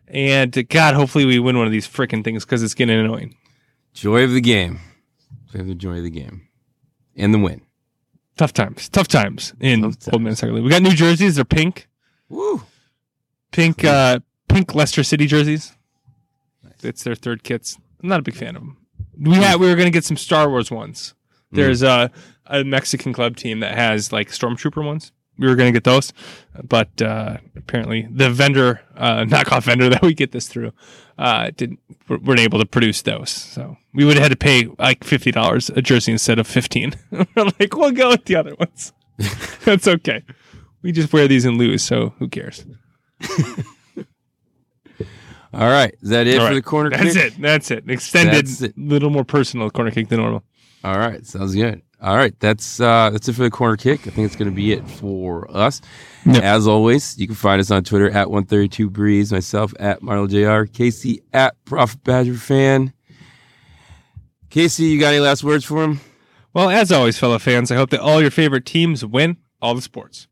And God, hopefully we win one of these freaking things because it's getting annoying. Joy of the game. We have the joy of the game and the win. Tough times. Tough times in Tough times. Old Man Soccer League. We got new jerseys. They're pink. Woo! Pink. Uh, pink Leicester City jerseys. It's their third kits. I'm not a big fan of them. We had we were gonna get some Star Wars ones. There's a a Mexican club team that has like stormtrooper ones. We were gonna get those, but uh, apparently the vendor, uh, [laughs] knockoff vendor that we get this through, uh, didn't weren't able to produce those. So we would have had to pay like fifty dollars a jersey instead of fifteen. [laughs] we're like, we'll go with the other ones. [laughs] That's okay. We just wear these and lose, so who cares? All right. Is that it All for right. the corner kick? That's kick? it. That's it. Extended, That's it. little more personal corner kick than normal. All right, sounds good. All right, that's uh, that's it for the corner kick. I think it's going to be it for us. Yep. As always, you can find us on Twitter at 132 Breeze, myself at Marlo Jr., Casey at Prof Badger Fan. Casey, you got any last words for him? Well, as always, fellow fans, I hope that all your favorite teams win all the sports.